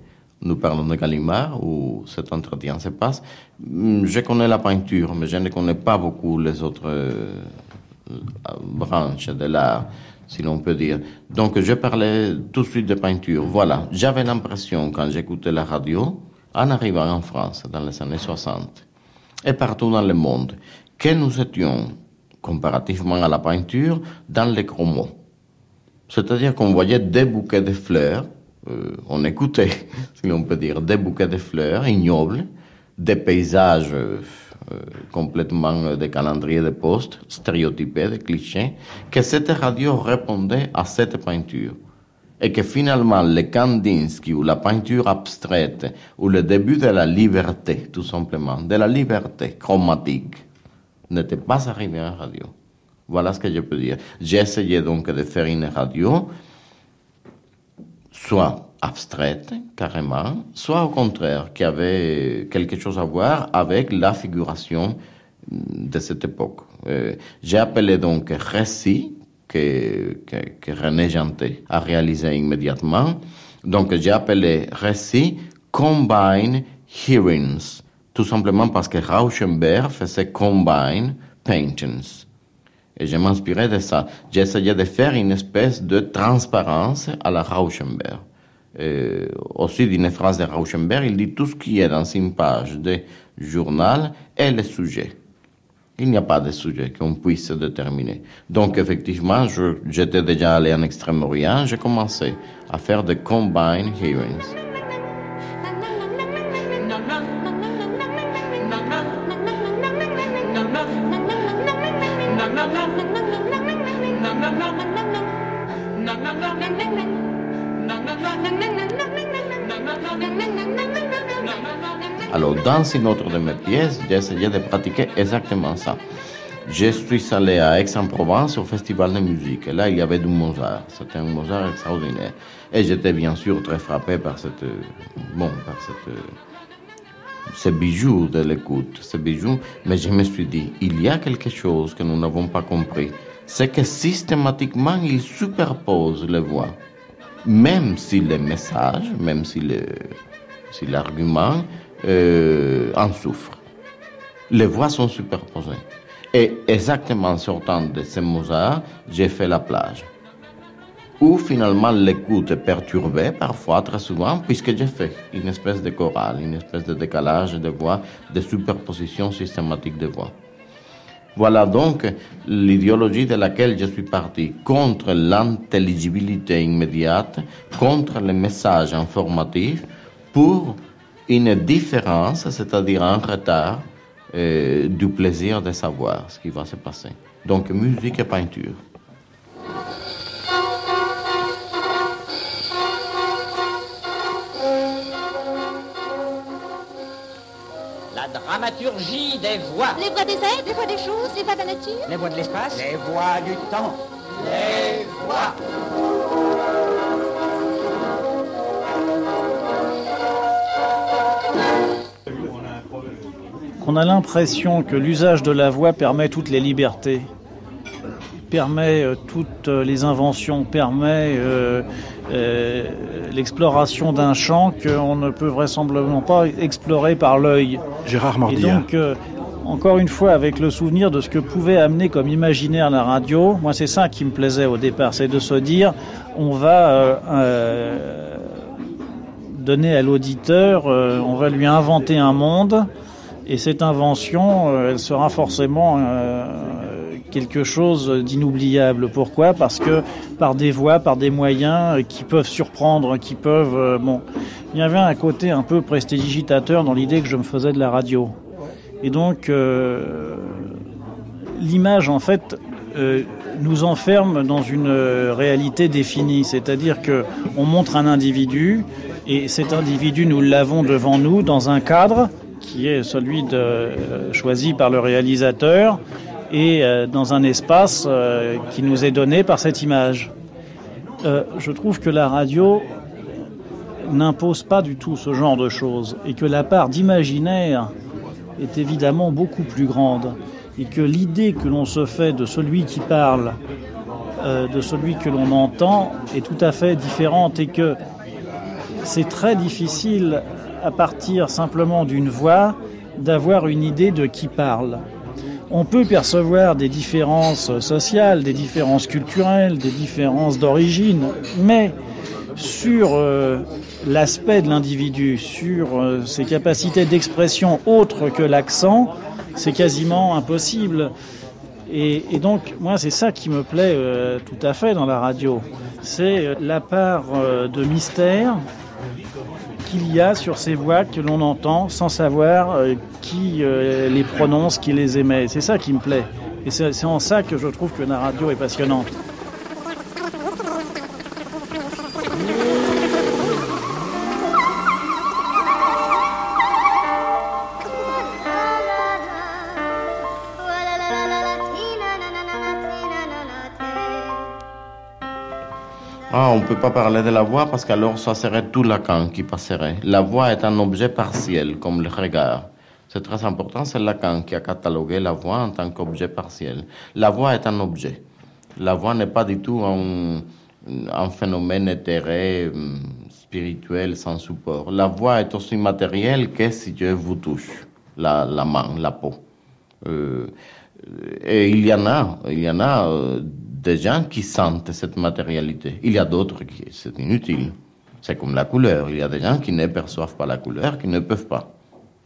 nous parlons de Gallimard, où cet entretien se passe. Je connais la peinture, mais je ne connais pas beaucoup les autres euh, branches de l'art, si l'on peut dire. Donc, je parlais tout de suite de peinture. Voilà. J'avais l'impression, quand j'écoutais la radio, en arrivant en France, dans les années 60, et partout dans le monde, que nous étions, comparativement à la peinture, dans les gros mots. C'est-à-dire qu'on voyait des bouquets de fleurs, euh, on écoutait, [laughs] si l'on peut dire, des bouquets de fleurs ignobles, des paysages euh, complètement des calendriers de poste, stéréotypés, des clichés, que cette radio répondait à cette peinture. Et que finalement, le Kandinsky ou la peinture abstraite, ou le début de la liberté, tout simplement, de la liberté chromatique, n'était pas arrivé en radio. Voilà ce que je peux dire. J'ai essayé donc de faire une radio, soit abstraite, carrément, soit au contraire, qui avait quelque chose à voir avec la figuration de cette époque. Euh, j'ai appelé donc récit, que, que, que René Janté a réalisé immédiatement. Donc j'ai appelé récit Combine Hearings, tout simplement parce que Rauschenberg faisait Combine Paintings. Et je m'inspirais de ça. J'essayais de faire une espèce de transparence à la Rauschenberg. Et aussi d'une phrase de Rauschenberg, il dit tout ce qui est dans une page de journal est le sujet. Il n'y a pas de sujet qu'on puisse déterminer. Donc effectivement, j'étais déjà allé en Extrême-Orient, j'ai commencé à faire des combined hearings. Dans une autre de mes pièces, j'ai essayé de pratiquer exactement ça. je suis allé à Aix-en-Provence au festival de musique. Et là, il y avait du Mozart. C'était un Mozart extraordinaire. Et j'étais bien sûr très frappé par cette, bon, par cette, ce bijou de l'écoute, ce bijou. Mais je me suis dit, il y a quelque chose que nous n'avons pas compris. C'est que systématiquement, il superpose les voix. Même si le message, même si le, si l'argument euh, en souffre. Les voix sont superposées. Et exactement en sortant de ce Mozart, j'ai fait la plage. Où finalement l'écoute est perturbée, parfois, très souvent, puisque j'ai fait une espèce de chorale, une espèce de décalage de voix, de superposition systématique de voix. Voilà donc l'idéologie de laquelle je suis parti contre l'intelligibilité immédiate, contre les messages informatifs, pour une différence, c'est-à-dire un retard euh, du plaisir de savoir ce qui va se passer. Donc musique et peinture. La dramaturgie des voix. Les voix des êtres, les voix des choses, les voix de la nature. Les voix de l'espace. Les voix du temps. Les voix. On a l'impression que l'usage de la voix permet toutes les libertés, permet euh, toutes euh, les inventions, permet euh, euh, l'exploration d'un champ qu'on ne peut vraisemblablement pas explorer par l'œil. Gérard Et Mordilla. donc, encore une fois, avec le souvenir de ce que pouvait amener comme imaginaire la radio, moi c'est ça qui me plaisait au départ, c'est de se dire, on va donner à l'auditeur, on va lui inventer un monde, et cette invention, euh, elle sera forcément euh, quelque chose d'inoubliable. Pourquoi? Parce que par des voies, par des moyens euh, qui peuvent surprendre, qui peuvent... bon, il y avait un côté un peu prestidigitateur dans l'idée que je me faisais de la radio. Et donc, l'image, en fait, nous enferme dans une réalité définie. C'est-à-dire que on montre un individu, et cet individu, nous l'avons devant nous dans un cadre qui est celui euh, choisi par le réalisateur, et euh, dans un espace euh, qui nous est donné par cette image. Je trouve que la radio n'impose pas du tout ce genre de choses, et que la part d'imaginaire est évidemment beaucoup plus grande et que l'idée que l'on se fait de celui qui parle, de celui que l'on entend, est tout à fait différente et que c'est très difficile à partir simplement d'une voix d'avoir une idée de qui parle. On peut percevoir des différences sociales, des différences culturelles, des différences d'origine, mais sur euh, l'aspect de l'individu, sur euh, ses capacités d'expression autres que l'accent, c'est quasiment impossible. Et, donc, moi, c'est ça qui me plaît euh, tout à fait dans la radio. C'est la part de mystère qu'il y a sur ces voix que l'on entend sans savoir euh, qui euh, les prononce, qui les émet. C'est ça qui me plaît. Et c'est c'est en ça que je trouve que la radio est passionnante. Peut pas parler de la voix parce qu'alors ça serait tout Lacan qui passerait. La voix est un objet partiel, comme le regard. C'est très important, c'est Lacan qui a catalogué la voix en tant qu'objet partiel. La voix est un objet. La voix n'est pas du tout un, phénomène éthéré, hum, spirituel, sans support. La voix est aussi matérielle que si Dieu vous touche, la, la main, la peau. Euh, et il y en a, il y en a euh, des gens qui sentent cette matérialité. Il y a d'autres qui c'est inutile. C'est comme la couleur. Il y a des gens qui ne perçoivent pas la couleur, qui ne peuvent pas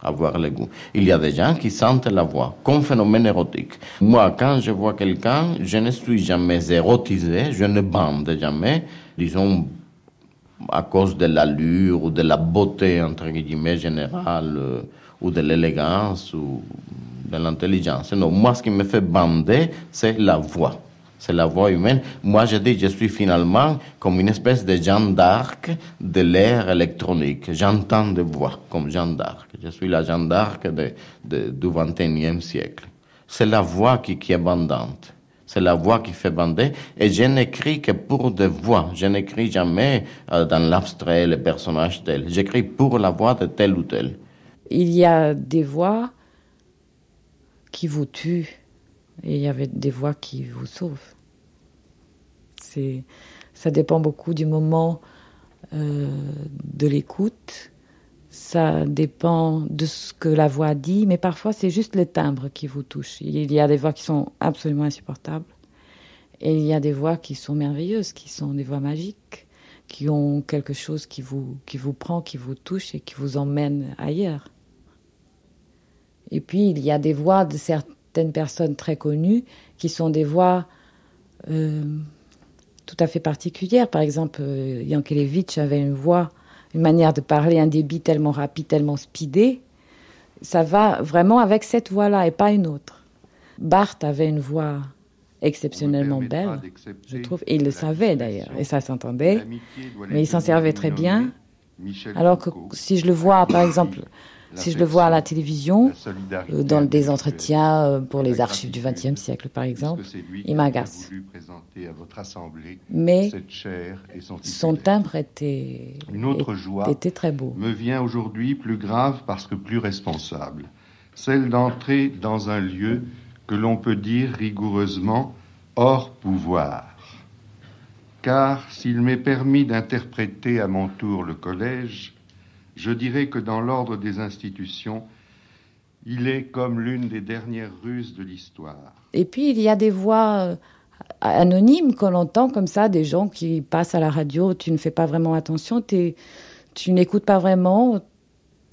avoir le goût. Il y a des gens qui sentent la voix comme phénomène érotique. Moi, quand je vois quelqu'un, je ne suis jamais érotisé, je ne bande jamais, disons, à cause de l'allure ou de la beauté, entre guillemets, générale, euh, ou de l'élégance, ou de l'intelligence. Non, moi, ce qui me fait bander, c'est la voix. C'est la voix humaine. Moi, je dis, je suis finalement comme une espèce de Jeanne d'Arc de l'ère électronique. J'entends des voix comme Jeanne d'Arc. Je suis la Jeanne d'Arc de, du XXIe siècle. c'est la voix qui, qui est bandante. C'est la voix qui fait bander. Et je n'écris que pour des voix. Je n'écris jamais euh, dans l'abstrait le personnage tel. J'écris pour la voix de tel ou tel. Il y a des voix qui vous tuent et il y avait des voix qui vous sauvent. C'est, ça dépend beaucoup du moment euh, de l'écoute. Ça dépend de ce que la voix dit, mais parfois c'est juste les timbres qui vous touchent. Il y a des voix qui sont absolument insupportables et il y a des voix qui sont merveilleuses, qui sont des voix magiques, qui ont quelque chose qui vous, qui vous prend, qui vous touche et qui vous emmène ailleurs. Et puis il y a des voix de certaines personnes très connues qui sont des voix euh, tout à fait particulières. Par exemple, euh, Yankelevitch avait une voix une manière de parler, un débit tellement rapide, tellement speedé, ça va vraiment avec cette voix-là et pas une autre. Barthes avait une voix exceptionnellement belle, je trouve, et il le savait d'ailleurs, et ça s'entendait, mais il s'en servait très bien. Alors que si je le vois, par exemple, [clears throat] si je le vois à la télévision, euh, dans des entretiens euh, pour les archives du XXe siècle, par exemple, il m'agace. Mais son timbre était, Une autre joie était très beau. Me vient aujourd'hui plus grave parce que plus responsable. Celle d'entrer dans un lieu que l'on peut dire rigoureusement hors pouvoir. Car s'il m'est permis d'interpréter à mon tour le collège, je dirais que dans l'ordre des institutions, il est comme l'une des dernières ruses de l'histoire. Et puis il y a des voix euh, anonymes qu'on entend comme ça, des gens qui passent à la radio, tu ne fais pas vraiment attention, tu n'écoutes pas vraiment,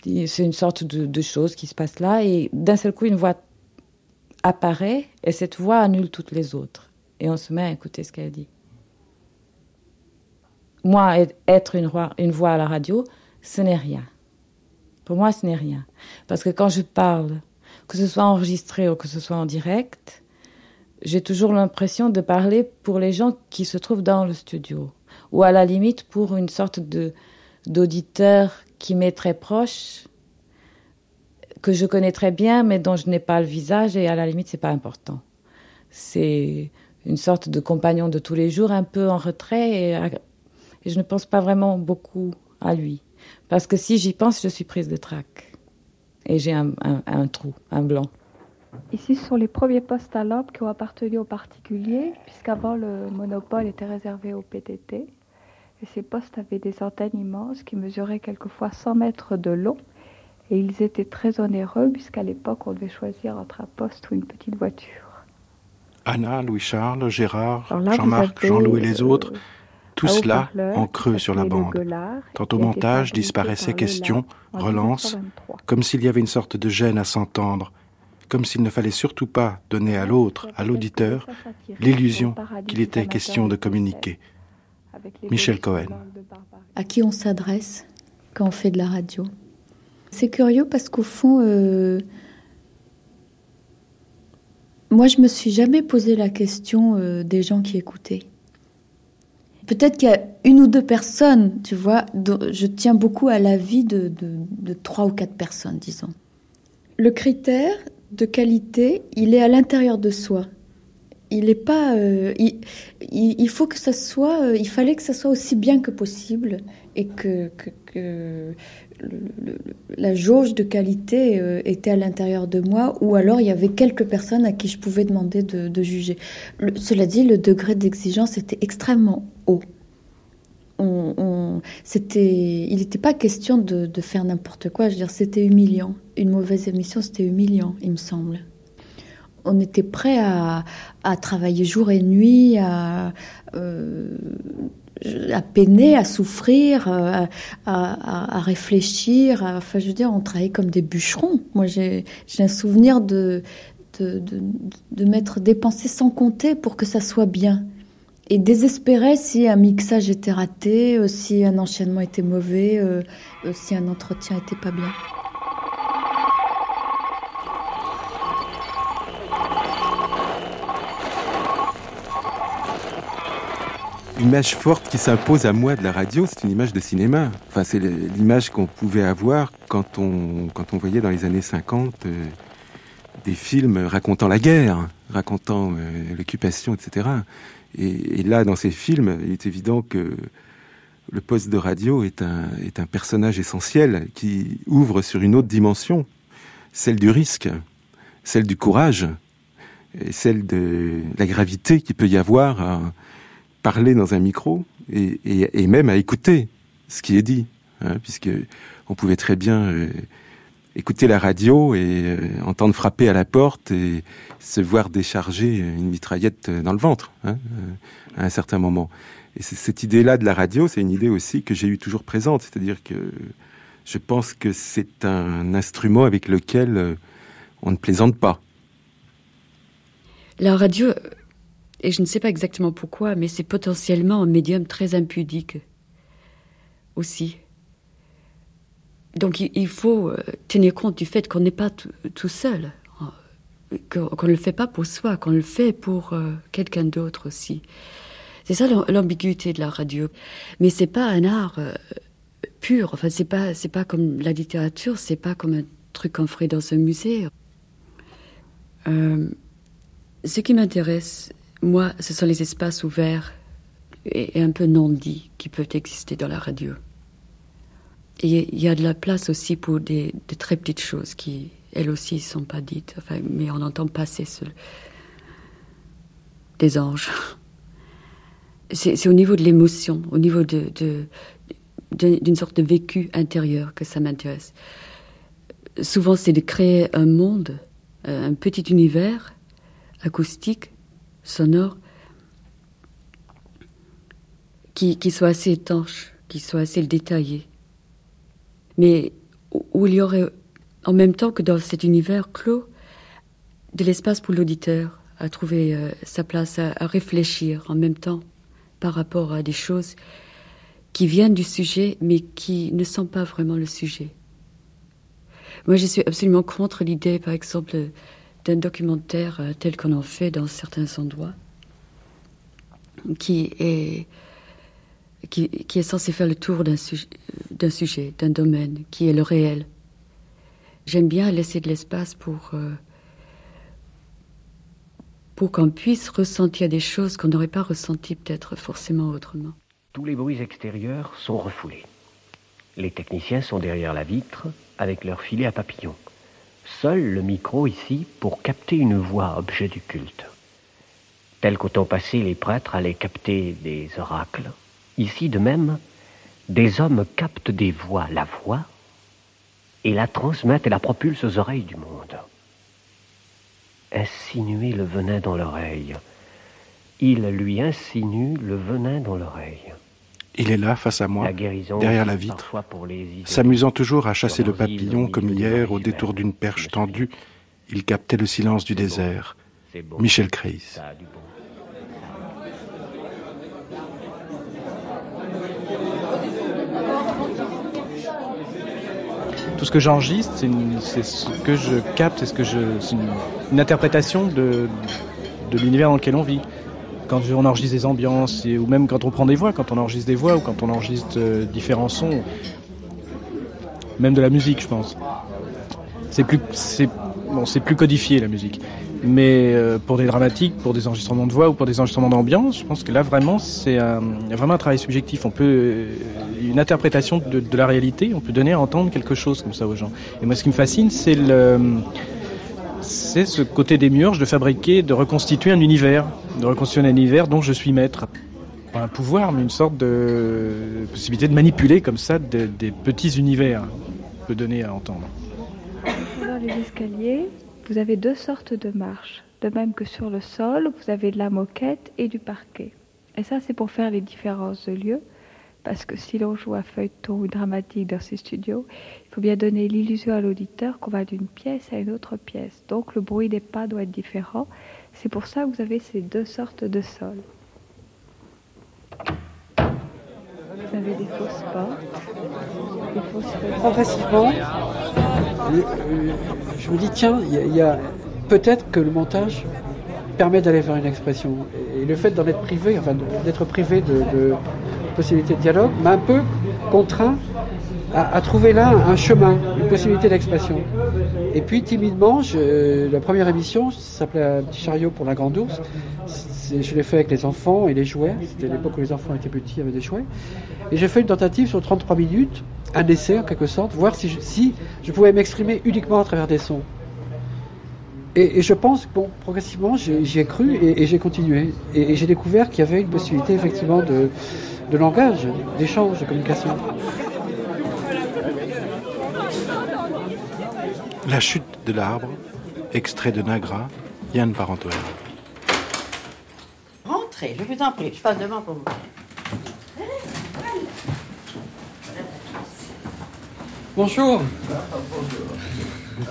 c'est une sorte de, chose qui se passe là, et d'un seul coup une voix apparaît, et cette voix annule toutes les autres, et on se met à écouter ce qu'elle dit. Moi, être une voix à la radio, ce n'est rien. Pour moi, ce n'est rien. Parce que quand je parle, que ce soit enregistré ou que ce soit en direct, j'ai toujours l'impression de parler pour les gens qui se trouvent dans le studio. Ou à la limite pour une sorte d'auditeur qui m'est très proche, que je connais très bien, mais dont je n'ai pas le visage, et à la limite, c'est pas important. C'est une sorte de compagnon de tous les jours, un peu en retrait, et, et je ne pense pas vraiment beaucoup à lui. Parce que si j'y pense, je suis prise de trac. Et j'ai un, un, un, trou, un blanc. Ici, ce sont les premiers postes à l'ordre qui ont appartenu aux particuliers, puisqu'avant, le monopole était réservé aux PTT. Et ces postes avaient des antennes immenses qui mesuraient quelquefois 100 mètres de long. Et ils étaient très onéreux, puisqu'à l'époque, on devait choisir entre un poste ou une petite voiture. Anna, Louis-Charles, Gérard, Jean-Marc, Jean-Louis et les autres tout cela en creux sur la bande. Quant au montage, disparaissaient questions, relances, comme s'il y avait une sorte de gêne à s'entendre, comme s'il ne fallait surtout pas donner à l'autre, à l'auditeur, l'illusion qu'il était question de communiquer. Michel Cohen. À qui on s'adresse quand on fait de la radio? C'est curieux parce qu'au fond, euh... moi je me suis jamais posé la question euh, des gens qui écoutaient. Peut-être qu'il y a une ou deux personnes, tu vois, je tiens beaucoup à l'avis de, de, trois ou quatre personnes, disons. Le critère de qualité, il est à l'intérieur de soi. Il est pas, euh, il, faut que ça soit, euh, il fallait que ça soit aussi bien que possible et que la jauge de qualité euh, était à l'intérieur de moi, ou alors il y avait quelques personnes à qui je pouvais demander de, juger. Cela dit, le degré d'exigence était extrêmement haut. Il n'était pas question de, faire n'importe quoi. Je veux dire, c'était humiliant. Une mauvaise émission, c'était humiliant, il me semble. On était prêt à, à travailler jour et nuit, à euh, à peiner, à souffrir, à, à, à réfléchir. Enfin, je veux dire, on travaillait comme des bûcherons. Moi, j'ai un souvenir de, de, de, m'être dépensé sans compter pour que ça soit bien. Et désespéré si un mixage était raté, si un enchaînement était mauvais, euh, si un entretien était pas bien. Une image forte qui s'impose à moi de la radio, c'est une image de cinéma. Enfin, c'est l'image qu'on pouvait avoir quand on, quand on voyait dans les années 50 euh, des films racontant la guerre, racontant euh, l'occupation, etc. Et, là, dans ces films, il est évident que le poste de radio est un, est un personnage essentiel qui ouvre sur une autre dimension, celle du risque, celle du courage, et celle de la gravité qu'il peut y avoir parler dans un micro et, même à écouter ce qui est dit, hein, puisque on pouvait très bien euh, écouter la radio et euh, entendre frapper à la porte et se voir décharger une mitraillette dans le ventre hein, euh, à un certain moment. Et cette idée-là de la radio, c'est une idée aussi que j'ai eu toujours présente, c'est-à-dire que je pense que c'est un instrument avec lequel on ne plaisante pas. La radio, et je ne sais pas exactement pourquoi, mais c'est potentiellement un médium très impudique aussi. Donc il faut euh, tenir compte du fait qu'on n'est pas tout seul, qu'on ne le fait pas pour soi, qu'on le fait pour euh, quelqu'un d'autre aussi. C'est ça l'ambiguïté de la radio. Mais c'est pas un art euh, pur. Enfin, c'est pas c'est pas comme la littérature. C'est pas comme un truc qu'on ferait dans un musée. ce qui m'intéresse, moi, ce sont les espaces ouverts et un peu non dits qui peuvent exister dans la radio. Et il y a de la place aussi pour des, de très petites choses qui, elles aussi, ne sont pas dites. Enfin, mais on entend passer ce, des anges. C'est au niveau de l'émotion, au niveau de, d'une sorte de vécu intérieur que ça m'intéresse. Souvent, c'est de créer un monde, euh, un petit univers acoustique, sonore, qui, qui soit assez étanche, qui soit assez détaillé mais où il y aurait en même temps que dans cet univers clos de l'espace pour l'auditeur à trouver euh, sa place, à, réfléchir en même temps par rapport à des choses qui viennent du sujet mais qui ne sont pas vraiment le sujet. Moi, je suis absolument contre l'idée, par exemple, d'un documentaire euh, tel qu'on en fait dans certains endroits, qui est censé faire le tour d'un sujet, d'un domaine, qui est le réel. J'aime bien laisser de l'espace pour, euh, pour qu'on puisse ressentir des choses qu'on n'aurait pas ressenties peut-être forcément autrement. Tous les bruits extérieurs sont refoulés. Les techniciens sont derrière la vitre avec leur filet à papillons. Seul le micro ici pour capter une voix objet du culte. Tel qu'au temps passé les prêtres allaient capter des oracles, Ici, de même, des hommes captent des voix, la voix, et la transmettent et la propulsent aux oreilles du monde. Insinuer le venin dans l'oreille. Il lui insinue le venin dans l'oreille. Il est là, face à moi, derrière la vitre, s'amusant toujours à chasser le papillon comme hier au détour d'une perche tendue. Il captait le silence du désert. Michel Kreis. tout ce que j'enregistre, c'est ce que je capte, c'est ce que je, une, interprétation de, de l'univers dans lequel on vit. Quand on enregistre des ambiances, ou même quand on prend des voix, quand on enregistre des voix ou quand on enregistre euh, différents sons, même de la musique, je pense. C'est plus, c'est bon, c'est plus codifié la musique. Mais euh, pour des dramatiques, pour des enregistrements de voix ou pour des enregistrements d'ambiance, je pense que là vraiment c'est vraiment un travail subjectif. On peut euh, une interprétation de, la réalité, on peut donner à entendre quelque chose comme ça aux gens. Et moi ce qui me fascine c'est le c'est ce côté des murs de fabriquer, de reconstituer un univers, de reconstituer un univers dont je suis maître. Pas un pouvoir, mais une sorte de possibilité de manipuler comme ça des petits univers, peut donner à entendre. Dans les escaliers, vous avez deux sortes de marches. De même que sur le sol, vous avez de la moquette et du parquet. Et ça, c'est pour faire les différences de lieu. Parce que si l'on joue à feuilleton ou dramatique dans ces studios, il faut bien donner l'illusion à l'auditeur qu'on va d'une pièce à une autre pièce. Donc le bruit des pas doit être différent. C'est pour ça que vous avez ces deux sortes de sols. Vous avez des fausses portes, des fausses Progressivement, je me dis, tiens, il y a, peut-être que le montage permet d'aller vers une expression. Et le fait d'en être privé, enfin d'être privé de, de possibilité de dialogue, m'a un peu contraint à, trouver là un chemin, une possibilité d'expression. Et puis timidement, je, la première émission s'appelait Un petit chariot pour la grande ours. Je l'ai fait avec les enfants et les jouets. C'était l'époque où les enfants étaient petits, avait des jouets. Et j'ai fait une tentative sur 33 minutes, un essai en quelque sorte, voir si je, si je pouvais m'exprimer uniquement à travers des sons. Et, et je pense, bon, progressivement, j'y ai cru et, et j'ai continué. Et, et j'ai découvert qu'il y avait une possibilité effectivement de, de langage, d'échange, de communication. La chute de l'arbre, extrait de Nagra, Yann Parentoel. Rentrez, je vous en prie, je passe devant pour vous. Bonjour.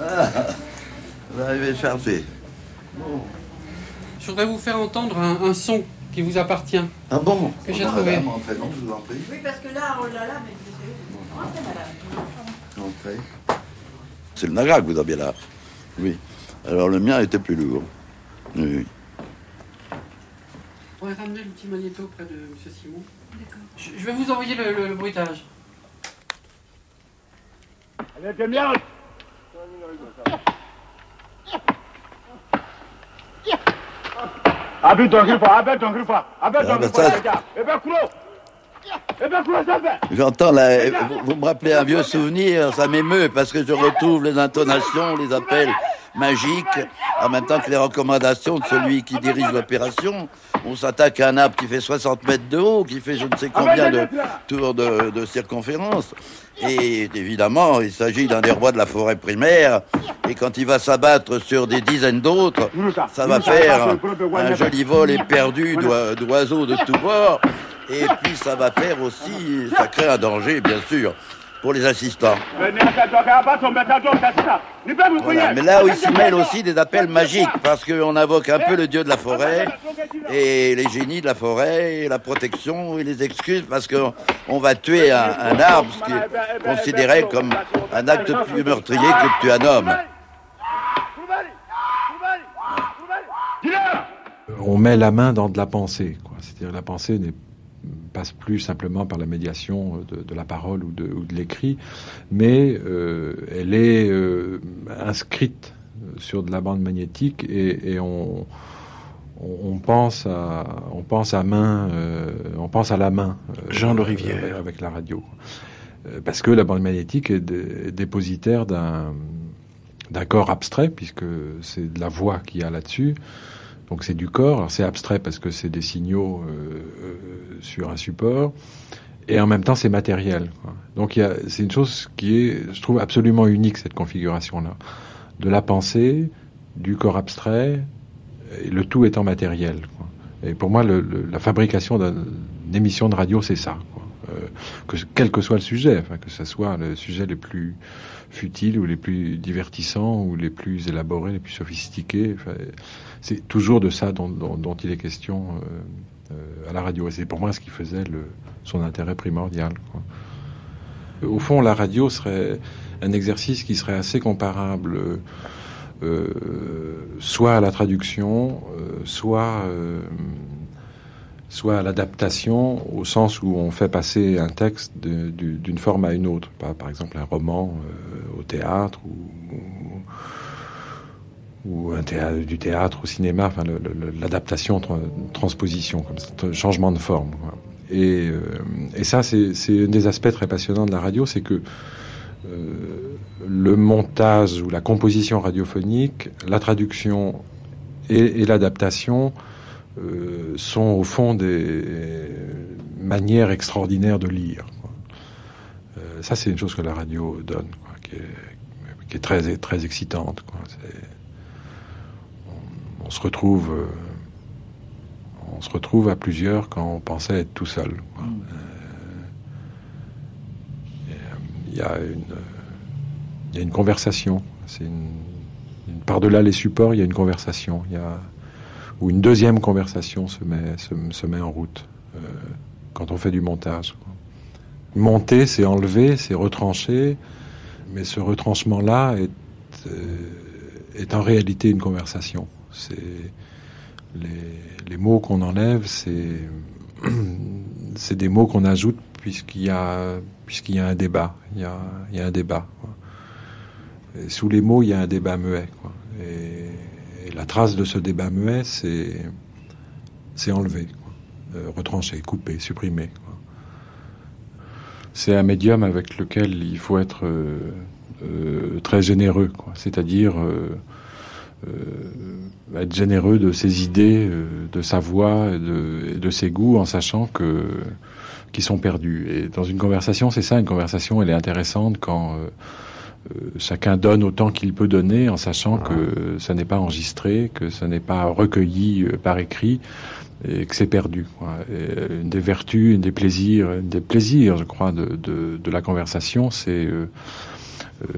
Ah, vous arrivez chercher. Je voudrais vous faire entendre un, un son qui vous appartient. Ah bon Que j'ai Ah, trouvé. madame, entrez, non, je vous en prie. Oui, parce que là, oh là là, mais rentrez, madame. Entrez. C'est le Nagra que vous aviez là. Oui. Alors le mien était plus lourd. Oui. On pourrait ramener le petit magnéto près de M. Simon. Je, je vais vous envoyer le, le- le bruitage. Allez, t'es bien Appelle ton griffon, appelle ton griffon, appelle ton Ah, bah, griffon, ça- J'entends la... vous, me rappelez un vieux souvenir, ça m'émeut parce que je retrouve les intonations, les appels magiques, en même temps que les recommandations de celui qui dirige l'opération. On s'attaque à un arbre qui fait 60 mètres de haut, qui fait je ne sais combien de tours de, de circonférence. Et évidemment, il s'agit d'un des rois de la forêt primaire. Et quand il va s'abattre sur des dizaines d'autres, ça va faire un, joli vol éperdu d'oi- d'oiseaux de tous bords. Et puis ça va faire aussi, ça crée un danger, bien sûr, pour les assistants. Voilà. Mais là où il s'y mêle aussi des appels magiques, parce qu'on invoque un peu le dieu de la forêt, et les génies de la forêt, et la protection, et les excuses, parce qu'on on va tuer un, un arbre, ce qui est considéré comme un acte plus meurtrier que de tuer un homme. on met la main dans de la pensée. quoi. C'est-à-dire la pensée n'est passe plus simplement par la médiation de, de la parole ou de, l'écrit, mais euh, elle est euh, inscrite sur de la bande magnétique et, et on, pense à on pense à main, euh, on pense à la main. euh, Jean Le Rivière. avec- la radio, Euh, parce que la bande magnétique est dépositaire d'un d'un corps abstrait puisque c'est de la voix qu'il y a là-dessus. Donc c'est du corps. C'est abstrait parce que c'est des signaux euh, euh, sur un support, et en même temps c'est matériel. Donc c'est une chose qui est, je trouve, absolument unique cette configuration-là, de la pensée, du corps abstrait, le tout étant matériel. quoi. Et pour moi, le- le- la fabrication d'une émission de radio, c'est ça. quoi. Euh, que, quel que soit le sujet, que ce soit le sujet les plus futiles ou les plus divertissants ou les plus élaborés, les plus sophistiqués. C'est toujours de ça dont, il est question euh, euh, à la radio. Et c'est pour moi ce qui faisait son intérêt primordial. Au fond, la radio serait un exercice qui serait assez comparable euh, soit à la traduction, soit, à l'adaptation, au sens où on fait passer un texte d'une forme à une autre. Par, exemple, un roman au théâtre théâtre, du théâtre au cinéma, enfin l'adaptation, tra- transposition, comme ça, changement de forme. Et, euh, et ça, c'est un des aspects très passionnants de la radio, c'est que euh, le montage ou la composition radiophonique, la traduction et, l'adaptation euh, sont au fond des manières extraordinaires de lire. ça, c'est une chose que la radio donne, qui, est, qui est très, très excitante. C'est- On, on se retrouve, euh, on se retrouve à plusieurs quand on pensait être tout seul. quoi. Euh, euh, Il y a une, il y a une conversation. C'est par-delà les supports, il y a une conversation. Il y a où une deuxième conversation se met, se, se met en route euh, quand on fait du montage. Monter, c'est enlever, c'est retrancher, mais ce retranchement-là est, euh, est en réalité une conversation. C'est les, mots qu'on enlève, [clears throat] c'est des mots qu'on ajoute puisqu'il y a puisqu'il y a un débat. Il y a, il y a un débat. sous les mots, il y a un débat muet. Et, la trace de ce débat muet, c'est c'est enlevé. Euh, retranché, coupé, supprimé. C'est un médium avec lequel il faut être euh, euh, très généreux, c'est-à-dire euh, être généreux de ses idées, de sa voix, de, de, ses goûts, en sachant que qu'ils sont perdus. Et dans une conversation, c'est ça, une conversation, elle est intéressante quand chacun donne autant qu'il peut donner, en sachant que ça n'est pas enregistré, que ça n'est pas recueilli par écrit, et que c'est perdu. Une des vertus, une des plaisirs, une des plaisirs, je crois, de, de, de la conversation, c'est euh,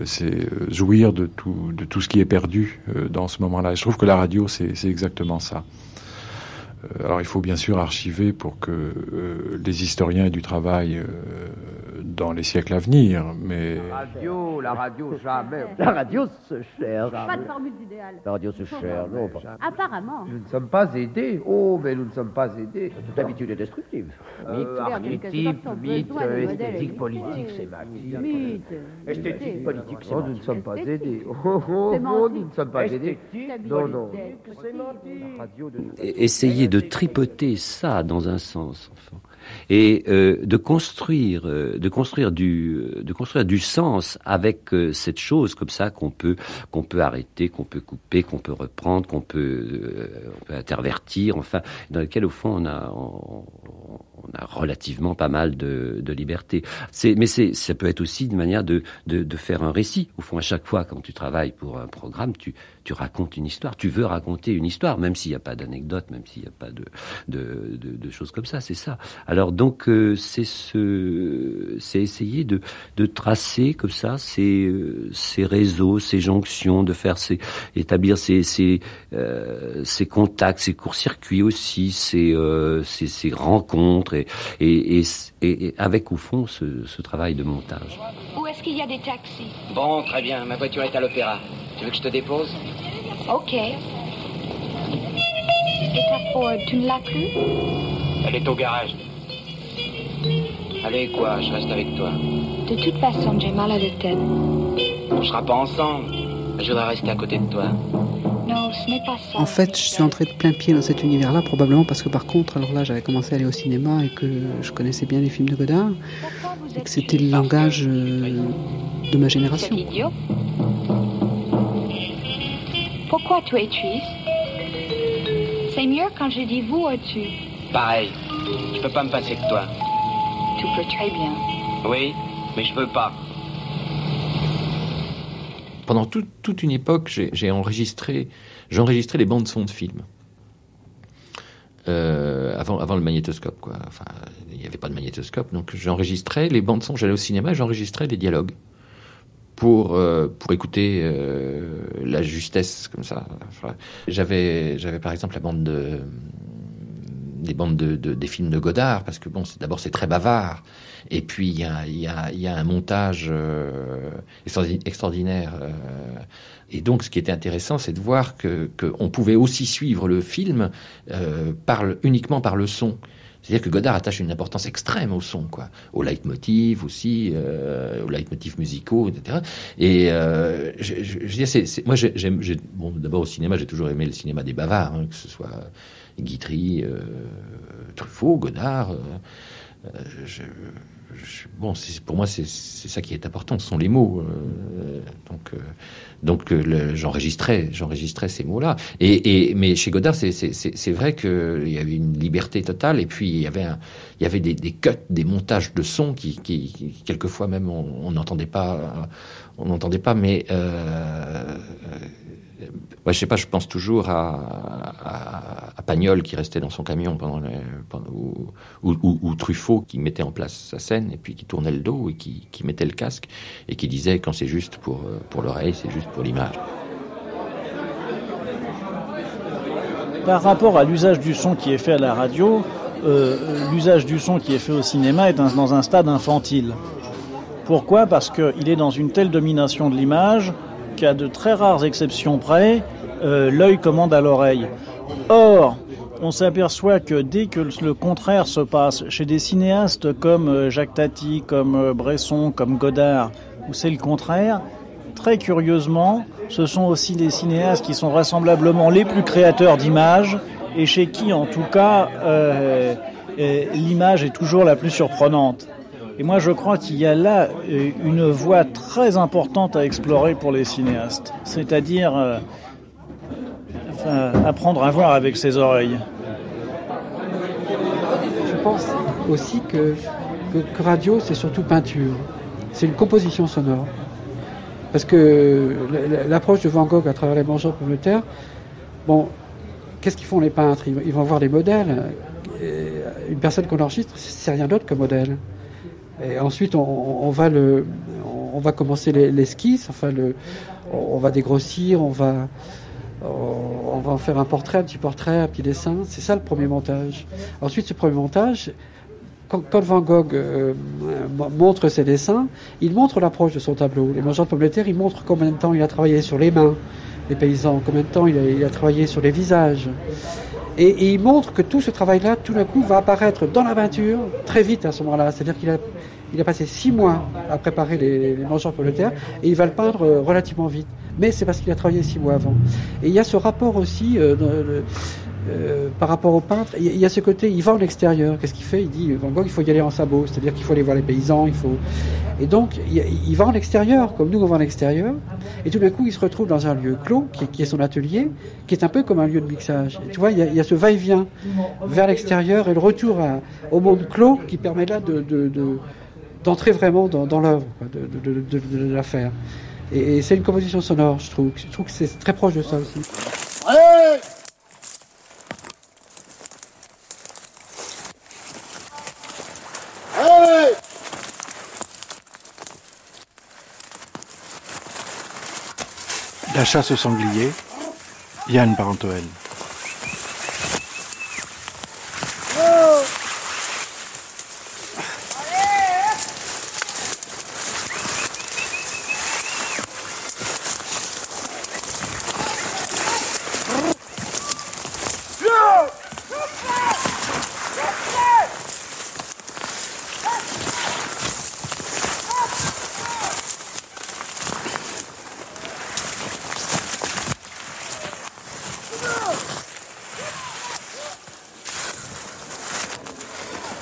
c'est jouir de tout, de tout ce qui est perdu euh, dans ce moment-là. Je trouve que la radio, c'est exactement ça. Euh, alors il faut bien sûr archiver pour que euh, les historiens du travail euh, dans les siècles à venir, mais... La radio, la radio, jamais. La radio se cherche. Pas de formule idéale. La radio se cherche, non. Apparemment. Nous ne sommes pas aidés. Oh, mais nous ne sommes pas aidés. Toute habitude est destructive. Euh, archétype, mythe, esthétique, politique, c'est ma vie. Mythe. Esthétique, politique, c'est Oh, nous ne sommes pas aidés. Oh, oh, oh, nous ne sommes pas aidés. Non, non. Essayez de tripoter ça dans un sens, enfin. Et euh, de construire, euh, de construire du, de construire du sens avec euh, cette chose comme ça qu'on peut, qu'on peut arrêter, qu'on peut couper, qu'on peut reprendre, qu'on peut, on peut intervertir, enfin, dans lequel au fond on a, a relativement pas mal de, de liberté. Mais ça peut être aussi une manière de, de, de, faire un récit. Au fond, à chaque fois, quand tu travailles pour un programme, tu, tu racontes une histoire. Tu veux raconter une histoire, même s'il n'y a pas d'anecdote, même s'il n'y a pas de, de, de, choses comme ça. C'est ça. Alors donc, euh, c'est ce, c'est essayer de, de tracer comme ça ces, ces réseaux, ces jonctions, de faire ces, établir ces, ces, euh, ces contacts, ces courts-circuits aussi, ces, euh, ces, ces rencontres et, et, et, et, avec au fond ce, ce travail de montage. Où est-ce qu'il y a des taxis? Bon, très bien, ma voiture est à l'opéra. Tu veux que je te dépose? Ok. Et ta Ford, tu ne l'as plus? Elle est au garage. Allez, quoi, je reste avec toi. De toute façon, j'ai mal à la tête. On sera pas ensemble. Je voudrais rester à côté de toi. Non, ce n'est pas ça. En fait, je suis entrée de plein pied dans cet univers-là, probablement parce que par contre, alors là, j'avais commencé à aller au cinéma et que je connaissais bien les films de Godard et que c'était le langage euh, de ma génération. C'est idiot. Pourquoi tu es triste? C'est mieux quand je dis vous ou tu. Pareil. Je peux pas me passer de toi. Tu peux très bien. Oui, mais je veux pas. Pendant tout, toute une époque, j'ai enregistré, j'ai enregistré les bandes son de films. Euh, avant, le magnétoscope, quoi. Enfin, il n'y avait pas de magnétoscope, donc j'enregistrais les bandes son. J'allais au cinéma, j'enregistrais les dialogues pour euh, pour écouter euh, la justesse comme ça. J'avais j'avais par exemple la bande de des bandes de, de, des films de Godard parce que bon d'abord c'est très bavard et puis il y a y a y a un montage euh, extraordinaire euh, et donc ce qui était intéressant c'est de voir que qu'on pouvait aussi suivre le film euh, par uniquement par le son c'est-à-dire que Godard attache une importance extrême au son, quoi, au leitmotiv aussi, euh, aux leitmotifs musicaux, etc. Et euh, je, je, je c'est, c'est, moi, j'aime, j'ai, bon, d'abord au cinéma, j'ai toujours aimé le cinéma des bavards, hein, que ce soit Guitry, euh, Truffaut, Godard. Euh, je, je, bon, pour moi, c'est ça qui est important, ce sont les mots. Euh, donc, euh, donc j'enregistrais, j'enregistrais ces mots-là. Et, et, mais chez Godard, c'est vrai qu'il y avait une liberté totale, et puis il y avait, un, il y avait des, des cuts, des montages de sons qui, qui, qui quelquefois même, on n'entendait pas, on n'entendait pas, mais euh, Ouais, je sais pas, je pense toujours à, à, Pagnol qui restait dans son camion ou, ou, Truffaut qui mettait en place sa scène et puis qui tournait le dos et qui, mettait le casque et qui disait quand c'est juste pour, pour l'oreille, c'est juste pour l'image. Par rapport à l'usage du son qui est fait à la radio, euh, l'usage du son qui est fait au cinéma est dans un stade infantile. Pourquoi? Parce qu'il est dans une telle domination de l'image de très rares exceptions près, euh, l'œil commande à l'oreille. Or, on s'aperçoit que dès que le contraire se passe chez des cinéastes comme Jacques Tati, comme Bresson, comme Godard, où c'est le contraire, très curieusement, ce sont aussi les cinéastes qui sont vraisemblablement les plus créateurs d'images et chez qui, en tout cas, euh, euh, l'image est toujours la plus surprenante. Et moi, je crois qu'il y a là euh, une voie très importante à explorer pour les cinéastes, c'est-à-dire euh, apprendre à voir avec ses oreilles. Je pense aussi que, radio, c'est surtout peinture. C'est une composition sonore. Parce que l'approche de Van Gogh à travers les mangeurs de terre, bon, qu'est-ce qu'ils font les peintres? Ils, vont voir des modèles. Une personne qu'on enregistre, c'est rien d'autre que modèle. Et ensuite, on, va le, on va commencer l'esquisse, enfin le, on va dégrossir, on va, on va en faire un portrait, un petit portrait, un petit dessin. C'est ça le premier montage. Ensuite, ce premier montage, quand, Van Gogh euh, montre ses dessins, il montre l'approche de son tableau. Les mangeurs de pommes de terre, il montre combien de temps il a travaillé sur les mains, les paysans, combien de temps il a travaillé sur les visages. Et, et, il montre que tout ce travail-là, tout d'un coup, va apparaître dans la peinture très vite à ce moment-là. C'est-à-dire qu'il a, il a passé six mois à préparer les, les mangeurs de terre et il va le peindre euh, relativement vite. Mais c'est parce qu'il a travaillé six mois avant. Et il y a ce rapport aussi euh, de, euh, par rapport au peintre. Il y a ce côté, il va en extérieur. Qu'est-ce qu'il fait? Il dit Van Gogh, il faut y aller en sabot, c'est-à-dire qu'il faut aller voir les paysans. Il faut. Et donc, il, va en extérieur, comme nous on va en extérieur. Et tout d'un coup, il se retrouve dans un lieu clos, qui, qui, est son atelier, qui est un peu comme un lieu de mixage. Et tu vois, il y, a, il y a ce va-et-vient vers l'extérieur et le retour à, au monde clos qui permet là de, de, de d'entrer vraiment dans, dans l'œuvre, de, de, de, de, la faire. Et, et c'est une composition sonore, je trouve. Je trouve que c'est très proche de ça aussi. Allez Allez La chasse au sanglier, Yann Parentoel. Oh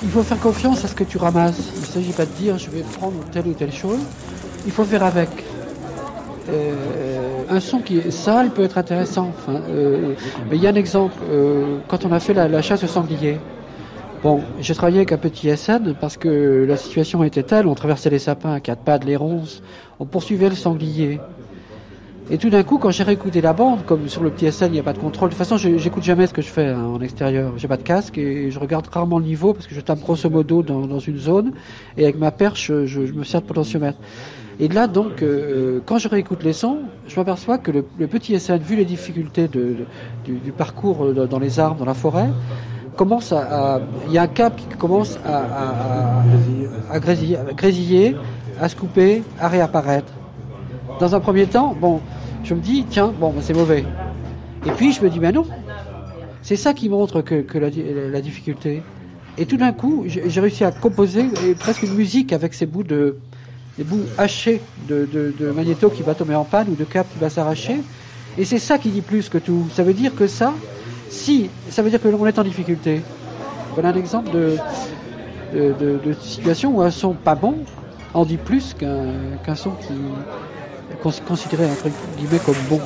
Il faut faire confiance à ce que tu ramasses. Il ne s'agit pas de dire je vais prendre telle ou telle chose. Il faut faire avec. Euh, un son qui est sale peut être intéressant. Euh, mais il y a un exemple. Euh, quand on a fait la, chasse au sanglier, bon, j'ai travaillé avec un petit SN parce que la situation était telle, on traversait les sapins à quatre pattes, les ronces, on poursuivait le sanglier. Et tout d'un coup, quand j'ai réécouté la bande, comme sur le petit SN, il n'y a pas de contrôle. De toute façon, j'écoute jamais ce que je fais hein, en extérieur. J'ai pas de casque et je regarde rarement le niveau parce que je tape grosso modo dans, une zone et avec ma perche, je, me sers de potentiomètre. Et là, donc, euh, quand je réécoute les sons, je m'aperçois que le, petit SN, vu les difficultés du, parcours euh, dans les arbres, dans la forêt, commence à, il y a un cap qui commence à grésiller, à se couper, à réapparaître. Dans un premier temps, bon, je me dis, tiens, bon, c'est mauvais. Et puis je me dis, ben non. C'est ça qui montre que, la, difficulté. Et tout d'un coup, j'ai réussi à composer presque une musique avec ces bouts de, bouts hachés de, magnéto qui va tomber en panne ou de cap qui va s'arracher. Et c'est ça qui dit plus que tout. Ça veut dire que ça, si, ça veut dire que l'on est en difficulté. Voilà un exemple de, situation où un son pas bon en dit plus qu'un qu son qui considéré entre guillemets comme bon.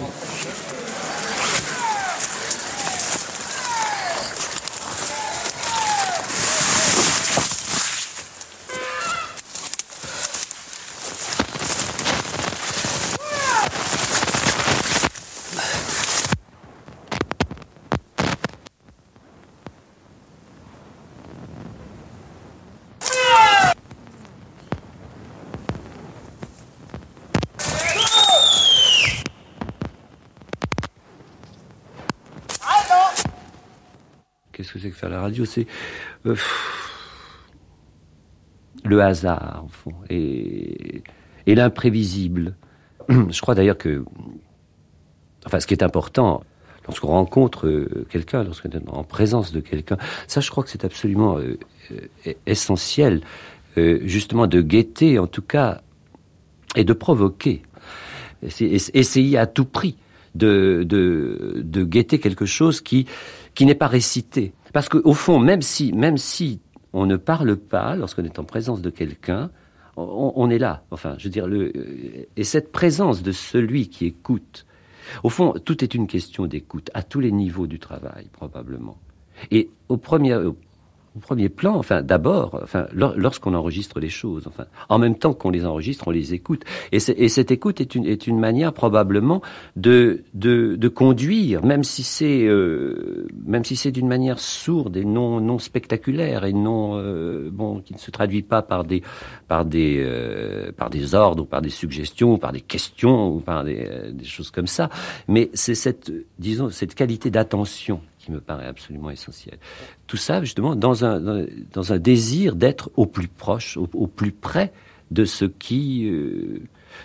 faire la c'est euh, le hasard, au fond, et, l'imprévisible. [clears throat] Je crois d'ailleurs que, enfin, ce qui est important, lorsqu'on rencontre euh, quelqu'un, lorsqu'on est en présence de quelqu'un, ça, je crois que c'est absolument euh, essentiel, euh, justement, de guetter, en tout cas, et de provoquer. essayer à tout prix de, de guetter quelque chose qui, qui n'est pas récité. Parce qu'au fond, même si, même si on ne parle pas, lorsqu'on est en présence de quelqu'un, on, est là. Enfin, je veux dire, le, et cette présence de celui qui écoute, au fond, tout est une question d'écoute, à tous les niveaux du travail, probablement. Et au premier, premier plan, enfin d'abord, enfin lorsqu'on enregistre les choses, enfin en même temps qu'on les enregistre, on les écoute. Et, et cette écoute est une, est une manière probablement de, de, de conduire, même si c'est euh, même si c'est d'une manière sourde et non non spectaculaire et non euh, bon qui ne se traduit pas par des par des euh, par des ordres ou par des suggestions ou par des questions ou par des, des choses comme ça. Mais c'est cette disons cette qualité d'attention qui me paraît absolument essentiel. Tout ça, justement, dans un, dans un désir d'être au plus proche, au, plus près de ce qui, euh,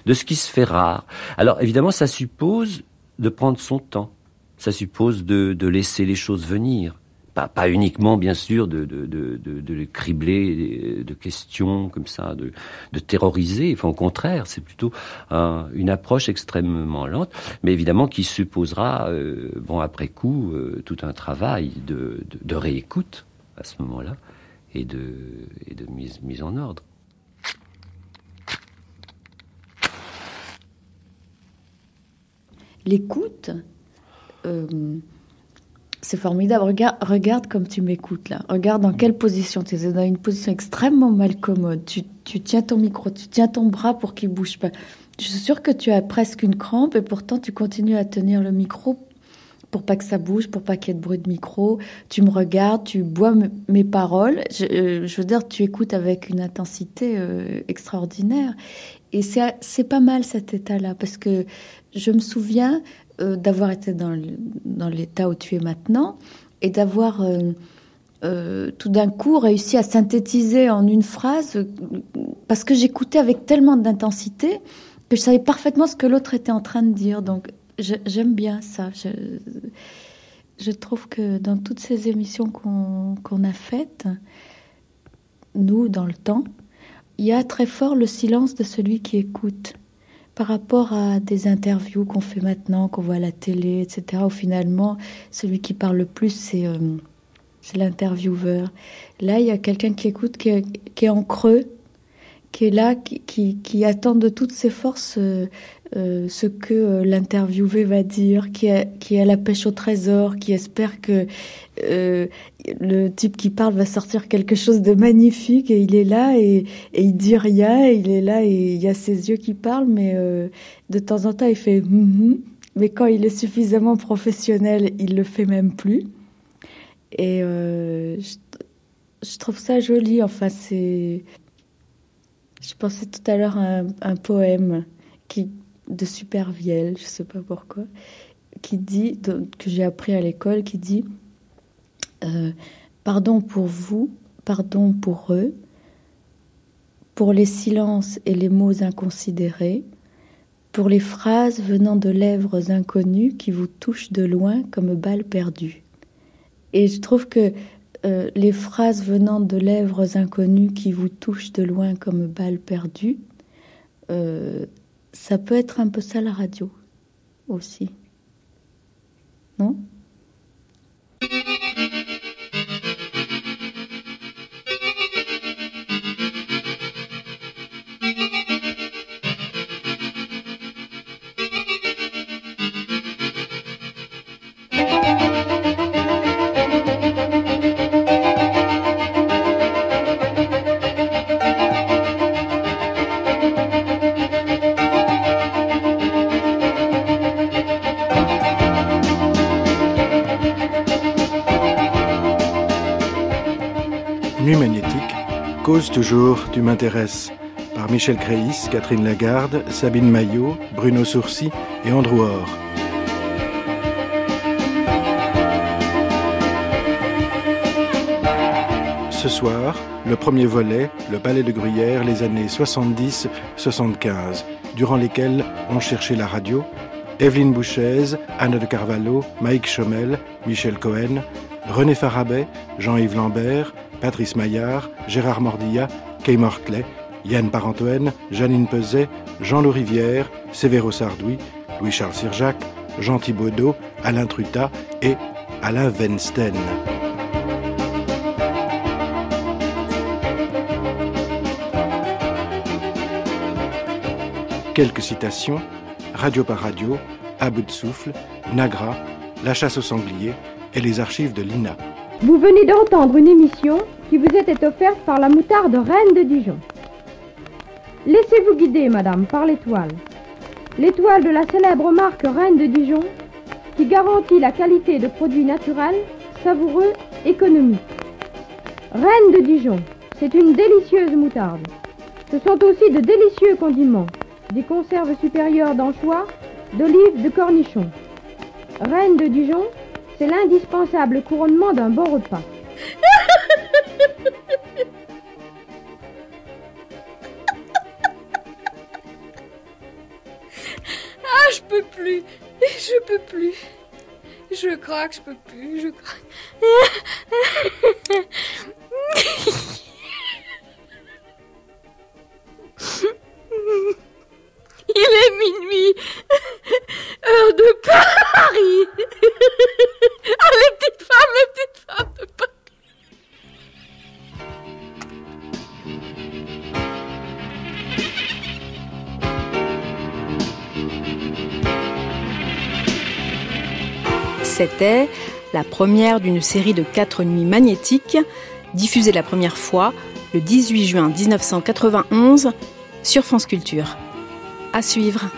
de ce qui se fait rare. Alors, évidemment, ça suppose de prendre son temps. Ça suppose de, de laisser les choses venir. Pas, uniquement, bien sûr, de, de, de, cribler de questions comme ça, de, de terroriser. Enfin, au contraire, c'est plutôt une approche extrêmement lente, mais évidemment qui supposera, euh, bon, après coup, euh, tout un travail de, de, réécoute à ce moment-là et de, et de mise, mise en ordre. L'écoute. Euh c'est formidable. Regarde, regarde comme tu m'écoutes là. Regarde dans quelle position tu es. dans une position extrêmement mal commode. Tu, tu tiens ton micro, tu tiens ton bras pour qu'il bouge pas. Je suis sûre que tu as presque une crampe et pourtant tu continues à tenir le micro pour pas que ça bouge, pour pas qu'il y ait de bruit de micro. Tu me regardes, tu bois mes paroles. Je, euh, je, veux dire, tu écoutes avec une intensité euh, extraordinaire. Et c'est pas mal cet état-là parce que je me souviens euh, d'avoir été dans, l'état où tu es maintenant et d'avoir euh, euh, tout d'un coup réussi à synthétiser en une phrase parce que j'écoutais avec tellement d'intensité que je savais parfaitement ce que l'autre était en train de dire. Donc j'aime bien ça. Je, je, trouve que dans toutes ces émissions qu'on a faites, nous, dans le temps, il y a très fort le silence de celui qui écoute par rapport à des interviews qu'on fait maintenant, qu'on voit à la télé, etc., où finalement, celui qui parle le plus, c'est euh, l'intervieweur. Là, il y a quelqu'un qui écoute, qui est, en creux, qui est là, qui, attend de toutes ses forces euh, euh, ce que l'interviewé va dire, qui, a, qui est à la pêche au trésor, qui espère que le type qui parle va sortir quelque chose de magnifique et il est là et, et il dit rien, il est là et il y a ses yeux qui parlent, mais euh, de temps en temps il fait mm mais quand il est suffisamment professionnel, il le fait même plus. Et euh, je, trouve ça joli. Enfin, c'est. Je pensais tout à l'heure à un, poème qui de Supervielle, je sais pas pourquoi, qui dit que j'ai appris à l'école, qui dit euh, pardon pour vous, pardon pour eux, pour les silences et les mots inconsidérés, pour les phrases venant de lèvres inconnues qui vous touchent de loin comme balles perdues. Et je trouve que euh, les phrases venant de lèvres inconnues qui vous touchent de loin comme balles perdues, euh, ça peut être un peu ça la radio aussi. Non? Toujours, tu m'intéresses. Par Michel Créis, Catherine Lagarde, Sabine Maillot, Bruno Sourcy et Andrew Orr. Ce soir, le premier volet, le Palais de Gruyère, les années 70-75, durant lesquelles on cherchait la radio, Evelyne Bouchez, Anne de Carvalho, Mike Chomel, Michel Cohen, René Farabet, Jean-Yves Lambert, Patrice Maillard, Gérard Mordilla, Kay Mortley, Yann Parentoen, Janine Peset, Jean-Loup Rivière, Sévéro Sardoui, Louis-Charles Sirjac, Jean Thibaudot, Alain Truta et Alain Vensten. Quelques citations, radio par radio, à de souffle, Nagra, La chasse au sanglier et les archives de l'INA. Vous venez d'entendre une émission qui vous était offerte par la moutarde Reine de Dijon. Laissez-vous guider, madame, par l'étoile. L'étoile de la célèbre marque Reine de Dijon qui garantit la qualité de produits naturels, savoureux, économiques. Reine de Dijon, c'est une délicieuse moutarde. Ce sont aussi de délicieux condiments, des conserves supérieures d'anchois, d'olives, de cornichons. Reine de Dijon, c'est l'indispensable couronnement d'un bon repas. [laughs] Ah, je peux plus. Je peux plus. Je craque, je peux plus. Je craque. [laughs] Il est minuit. Heure de Paris. Ah, les petites femmes, les petites femmes de Paris. C'était la première d'une série de quatre nuits magnétiques, diffusée la première fois le 18 juin 1991 sur France Culture. À suivre.